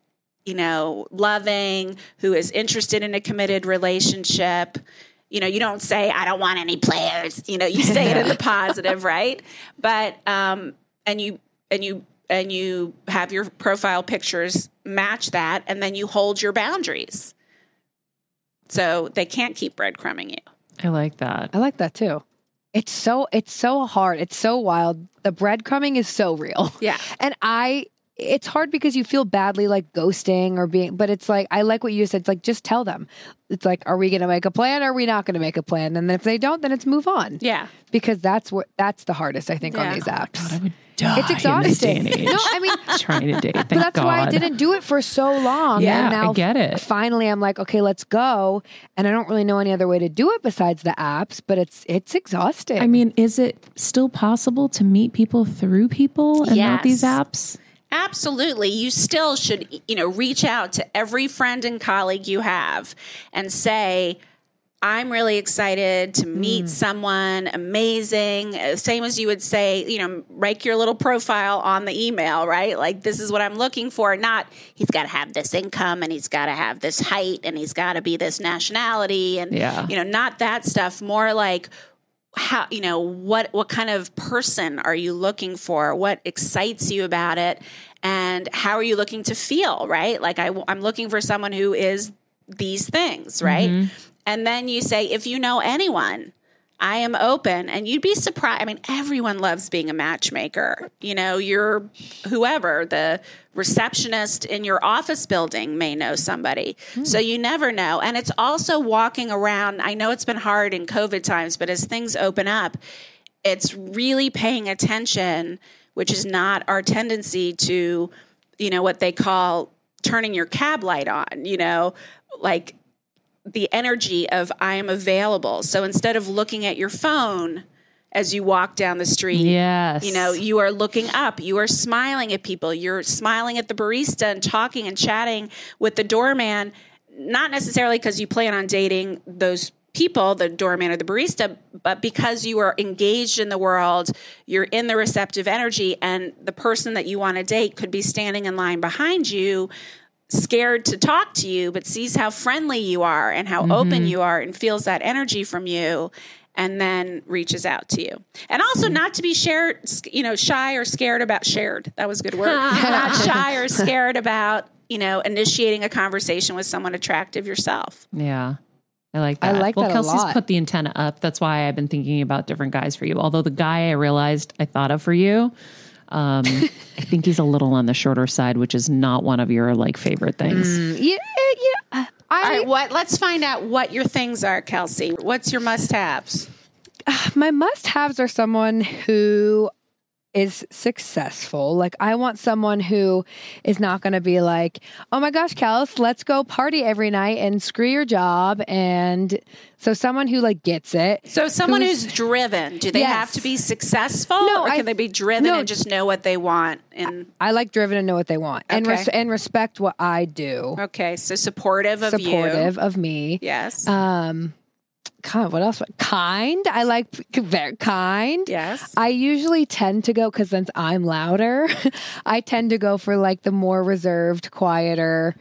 you know, loving, who is interested in a committed relationship. You know, you don't say I don't want any players. You know, you say it in the positive, right? But um, and you and you and you have your profile pictures match that, and then you hold your boundaries. So they can't keep breadcrumbing you. I like that. I like that too. It's so it's so hard. It's so wild. The breadcrumbing is so real. Yeah. And I it's hard because you feel badly like ghosting or being but it's like I like what you said. It's like just tell them. It's like, are we gonna make a plan or are we not gonna make a plan? And then if they don't, then it's move on. Yeah. Because that's what that's the hardest, I think, Yeah. on these oh apps. I would die it's in this day exhausting. and. No, I mean trying to date. Thank But that's God. why I didn't do it for so long. Yeah, and I now get it. Finally, I'm like, okay, let's go. And I don't really know any other way to do it besides the apps. But it's it's exhausting. I mean, is it still possible to meet people through people and not these apps? Absolutely. You still should, you know, reach out to every friend and colleague you have and say, I'm really excited to meet someone amazing. Uh, Same as you would say, you know, write your little profile on the email, right? Like, this is what I'm looking for. Not, he's got to have this income and he's got to have this height and he's got to be this nationality and, Yeah. you know, not that stuff. More like, how you know what what kind of person are you looking for? What excites you about it? And how are you looking to feel right? Like I, i'm looking for someone who is these things right? Mm-hmm. And then you say if you know anyone i am open. And you'd be surprised i mean everyone loves being a matchmaker. You know you're whoever the receptionist in your office building may know somebody. Hmm. So you never know. And it's also walking around i know it's been hard in covid times but as things open up it's really paying attention which is not our tendency to you know what they call turning your cab light on you know like the energy of I am available. So instead of looking at your phone as you walk down the street, Yes. you know, you are looking up, you are smiling at people, you're smiling at the barista and talking and chatting with the doorman, not necessarily because you plan on dating those people, the doorman or the barista, but because you are engaged in the world, you're in the receptive energy, and the person that you want to date could be standing in line behind you scared to talk to you, but sees how friendly you are and how open mm-hmm. you are and feels that energy from you and then reaches out to you. And also mm-hmm. not to be shared, you know, shy or scared about shared. That was a good word. not shy or scared about you know, initiating a conversation with someone attractive yourself. Yeah. I like that. I like well, that a Kelsey's lot. put the antenna up. That's why I've been thinking about different guys for you. Although the guy I realized I thought of for you, um, I think he's a little on the shorter side, which is not one of your like favorite things. Mm, yeah, yeah. I All right, what? Let's find out what your things are, Kelsey. What's your must-haves? my must-haves are someone who is successful. Like I want someone who is not going to be like, "Oh my gosh, Kels, let's go party every night and screw your job." And so someone who like gets it. So, someone Who's- who's, driven, do they Yes. have to be successful, No, or I- can they be driven no. and just know what they want? And I like driven and know what they want and res- and respect what I do. okay, so supportive of Supportive you. Supportive of me. Yes. Um, God, what else? Kind. I like very kind. yes. I usually tend to go because since I'm louder, I tend to go for like the more reserved, quieter.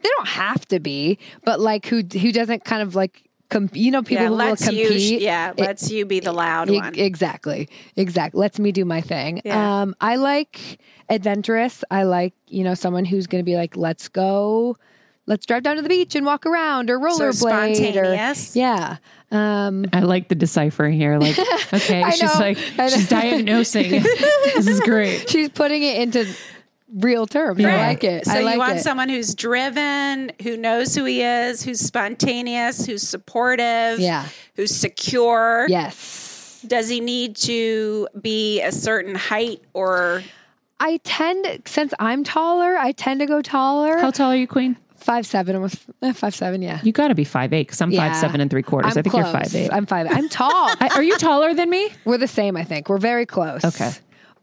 They don't have to be, but like who who doesn't kind of like com- you know people yeah, who will lets you. compete. Yeah, lets you be the loud one. Exactly. exactly. Let's me do my thing. Yeah. Um, I like adventurous. I like, you know, someone who's going to be like, let's go, let's drive down to the beach and walk around or So rollerblade. spontaneous. Or, yeah. Um, I like the deciphering here. Like, okay, I she's know. like, she's diagnosing. this is great. she's putting it into real terms. I like it. So I like you want it. someone who's driven, who knows who he is, who's spontaneous, who's supportive, Yeah. who's secure. Yes. Does he need to be a certain height or I tend, since I'm taller, I tend to go taller. How tall are you, Queen? Five seven, almost eh, five seven. Yeah. You got to be five eight because I'm Yeah. five seven and three quarters. I'm I think close. you're five eight. I'm five. I'm tall. Are you taller than me? We're the same, I think. We're very close. Okay.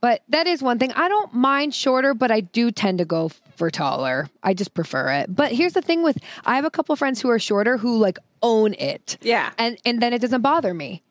But that is one thing. I don't mind shorter, but I do tend to go for taller. I just prefer it. But here's the thing with I have a couple friends who are shorter who like own it. Yeah. And and then it doesn't bother me.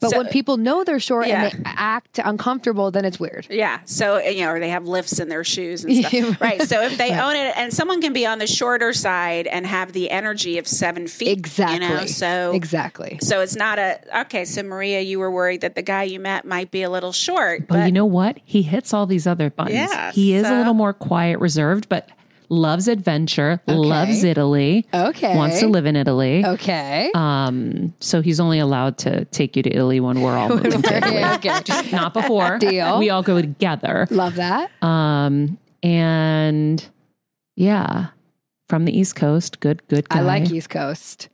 But So- when people know they're short Yeah. and they act uncomfortable, then it's weird. Yeah. So, you know, or they have lifts in their shoes and stuff. Right. So if they own it, and someone can be on the shorter side and have the energy of seven feet. Exactly. You know? So, exactly. so it's not a, okay. So, Maria, you were worried that the guy you met might be a little short. But But you know what? He hits all these other buttons. Yeah, he is so- a little more quiet, reserved, but loves adventure, loves Italy, Okay. wants to live in Italy. Okay. Um, so he's only allowed to take you to Italy when we're all moving to Italy. okay. okay. Not before. Deal. We all go together. Love that. Um, and yeah, from the East Coast, good, good guy. I like East Coast.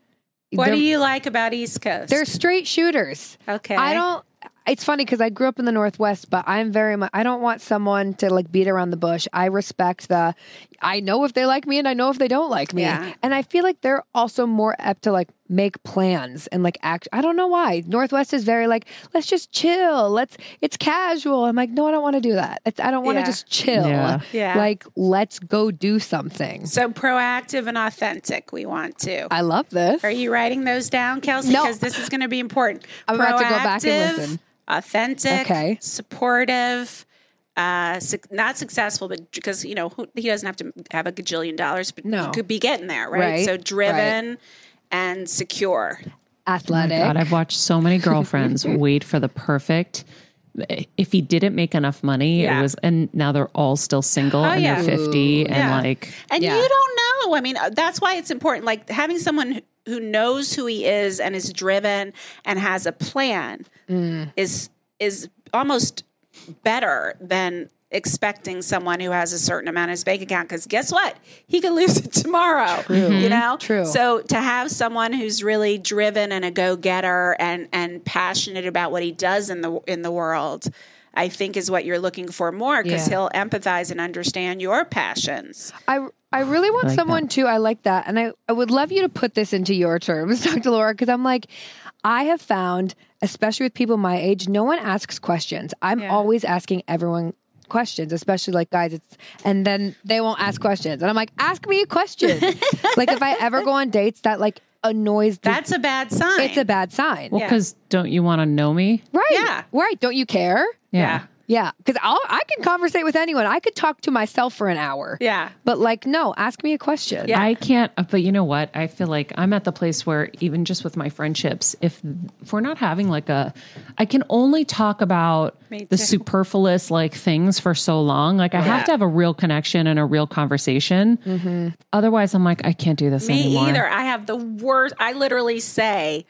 what They're- do you like about East Coast? They're straight shooters. okay. I don't. It's funny because I grew up in the Northwest, but I'm very much. I don't want someone to like beat around the bush. I respect the. I know if they like me, and I know if they don't like me. Yeah. And I feel like they're also more apt to like make plans and like act. I don't know why. Northwest is very like let's just chill. Let's. It's casual. I'm like no, I don't want to do that. It's, I don't want to Yeah. just chill. Yeah. Yeah. Like let's go do something. So proactive and authentic, we want to. I love this. Are you writing those down, Kelsey? No. Because this is going to be important. I'm about to go back and listen. Authentic, Okay. supportive, uh, suc not successful, but because you know who, he doesn't have to have a gajillion dollars, but No. he could be getting there, right? Right, So driven and secure. Athletic. God, I've watched so many girlfriends wait for the perfect. If he didn't make enough money, Yeah. it was, and now they're all still single Oh, and yeah. they're fifty, and Yeah. like, And Yeah. you don't know. I mean, uh, that's why it's important. Like having someone who- knows who he is and is driven and has a plan Mm. is is almost better than expecting someone who has a certain amount in his bank account. Because guess what? He could lose it tomorrow you know? True. so to have someone who's really driven and a go-getter and and passionate about what he does in the in the world i think is what you're looking for more because Yeah. he'll empathize and understand your passions I I really want like someone to I like that, and I I would love you to put this into your terms, Dr. Laura, because I'm like, I have found, especially with people my age, no one asks questions. I'm Yeah. always asking everyone questions, especially like guys. It's and then they won't ask questions, and I'm like, ask me a question. like if I ever go on dates, that like annoys. The, that's a bad sign it's a bad sign, well, Yeah. because don't you want to know me? right? Yeah. right. Don't you care? Yeah Yeah, because I I can conversate with anyone. I could talk to myself for an hour. Yeah. But like, no, ask me a question. Yeah. I can't, uh, but you know what? I feel like I'm at the place where even just with my friendships, if if we're not having like a, I can only talk about the superfluous like things for so long. Like I have to have a real connection and a real conversation. Otherwise, I'm like, I can't do this Me anymore. either. I have the worst. I literally say,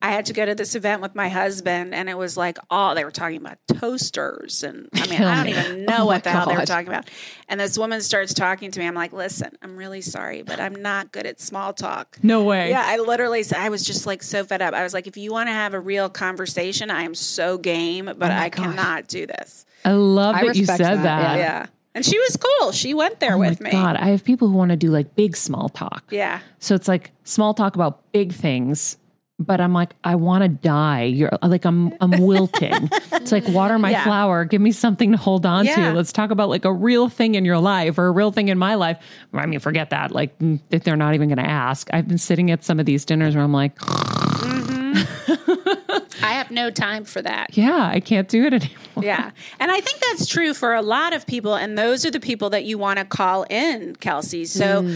I had to go to this event with my husband, and it was like all they were talking about toasters, and I mean, I oh, don't even know oh, what the hell they were talking about. And this woman starts talking to me. I'm like, listen, I'm really sorry, but I'm not good at small talk. No way. Yeah, I literally said I was just like so fed up. I was like, if you want to have a real conversation, I am so game, but oh I God. cannot do this. I love I that you said that, that. yeah. Yeah. And she was cool. She went there Oh my with me. God, I have people who want to do like big small talk. Yeah. So it's like small talk about big things, but I'm like, I want to die. You're like, I'm, I'm wilting. it's like water my Yeah. flower. Give me something to hold on Yeah. to. Let's talk about like a real thing in your life or a real thing in my life. I mean, forget that. Like mm, that they're not even going to ask. I've been sitting at some of these dinners where I'm like, I have no time for that. yeah, I can't do it anymore. Yeah. And I think that's true for a lot of people. And those are the people that you want to call in, Kelsey. So,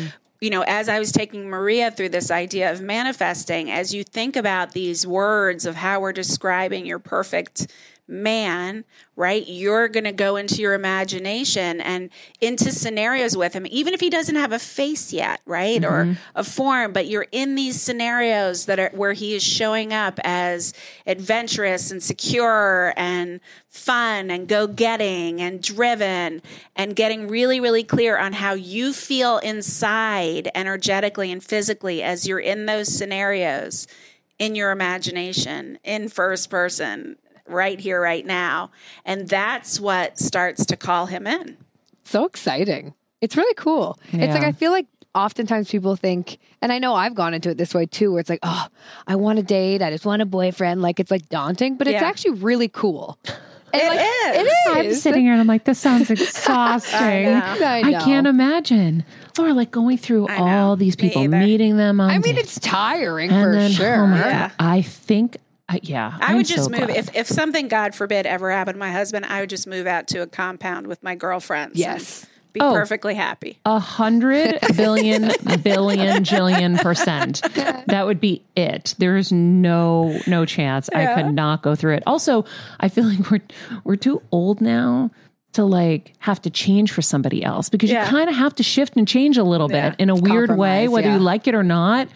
you know, as I was taking Maria through this idea of manifesting, as you think about these words of how we're describing your perfect man, right? You're going to go into your imagination and into scenarios with him, even if he doesn't have a face yet, right? Or mm-hmm. a form, but you're in these scenarios that are where he is showing up as adventurous and secure and fun and go getting and driven and getting really, really clear on how you feel inside energetically and physically as you're in those scenarios in your imagination, in first person, right here, right now. And that's what starts to call him in. so exciting. It's really cool. It's like I feel like oftentimes people think, and I know I've gone into it this way too, where it's like, oh, I want a date, I just want a boyfriend. Like it's like daunting, but it's Yeah. actually really cool. And It like, is. It is. I'm sitting here and I'm like, this sounds exhausting. know. I I can't imagine. Or like going through all these people, either. meeting them on I mean, dates. it's tiring and for then, sure. Oh my Yeah. God, I think, I yeah. I I'm would just so move glad. if if something, God forbid, ever happened to my husband. I would just move out to a compound with my girlfriends. Yes. be Oh. perfectly happy. a hundred billion billion jillion percent. That would be it. There's no no chance I could not go through it. Also, I feel like we're we're too old now to like have to change for somebody else because Yeah. you kind of have to shift and change a little Yeah. bit in a weird way, whether yeah. you like it or not.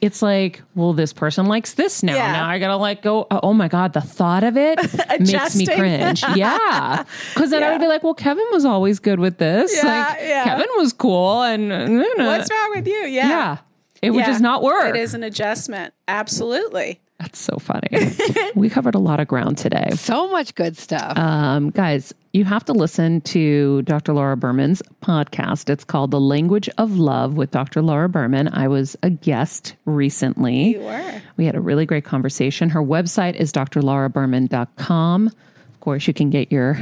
It's like, well, this person likes this now. Now I gotta like go. Oh my god, the thought of it makes me cringe. Yeah, because then I would be like, well, Kevin was always good with this. Yeah, like yeah. Kevin was cool, and uh, What's wrong with you? Yeah. yeah, it would just not work. It is an adjustment. Absolutely. That's so funny. we covered a lot of ground today. So much good stuff. Um, guys, you have to listen to Dr. Laura Berman's podcast. It's called The Language of Love with Dr. Laura Berman. I was a guest recently. You were. We had a really great conversation. Her website is drlauraberman.com. Of course, you can get your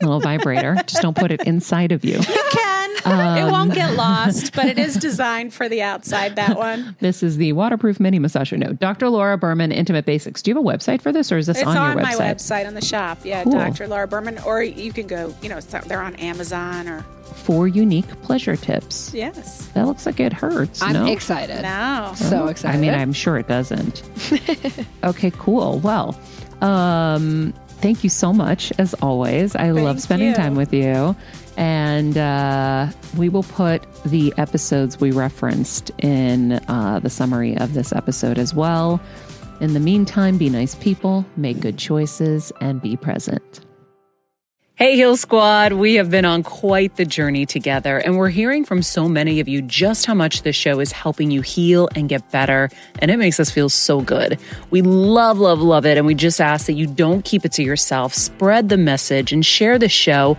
little vibrator. Just don't put it inside of you. You can. it won't get lost, but it is designed for the outside, that one. This is the waterproof mini massager. No, Dr. Laura Berman, Intimate Basics. Do you have a website for this or is this It's on, on, your my website? website on the shop. Yeah, Cool. Dr. Laura Berman. Or you can go, you know, they're on Amazon or. Four unique pleasure tips. Yes. That looks like it hurts. I'm no? excited. No. So excited. I mean, I'm sure it doesn't. okay, cool. Well, um, thank you so much as always. I love spending you. time with you. And uh, we will put the episodes we referenced in uh, the summary of this episode as well. In the meantime, be nice people, make good choices, and be present. Hey, Heal Squad. We have been on quite the journey together, and we're hearing from so many of you just how much this show is helping you heal and get better, and it makes us feel so good. We love, love, love it, and we just ask that you don't keep it to yourself. Spread the message and share the show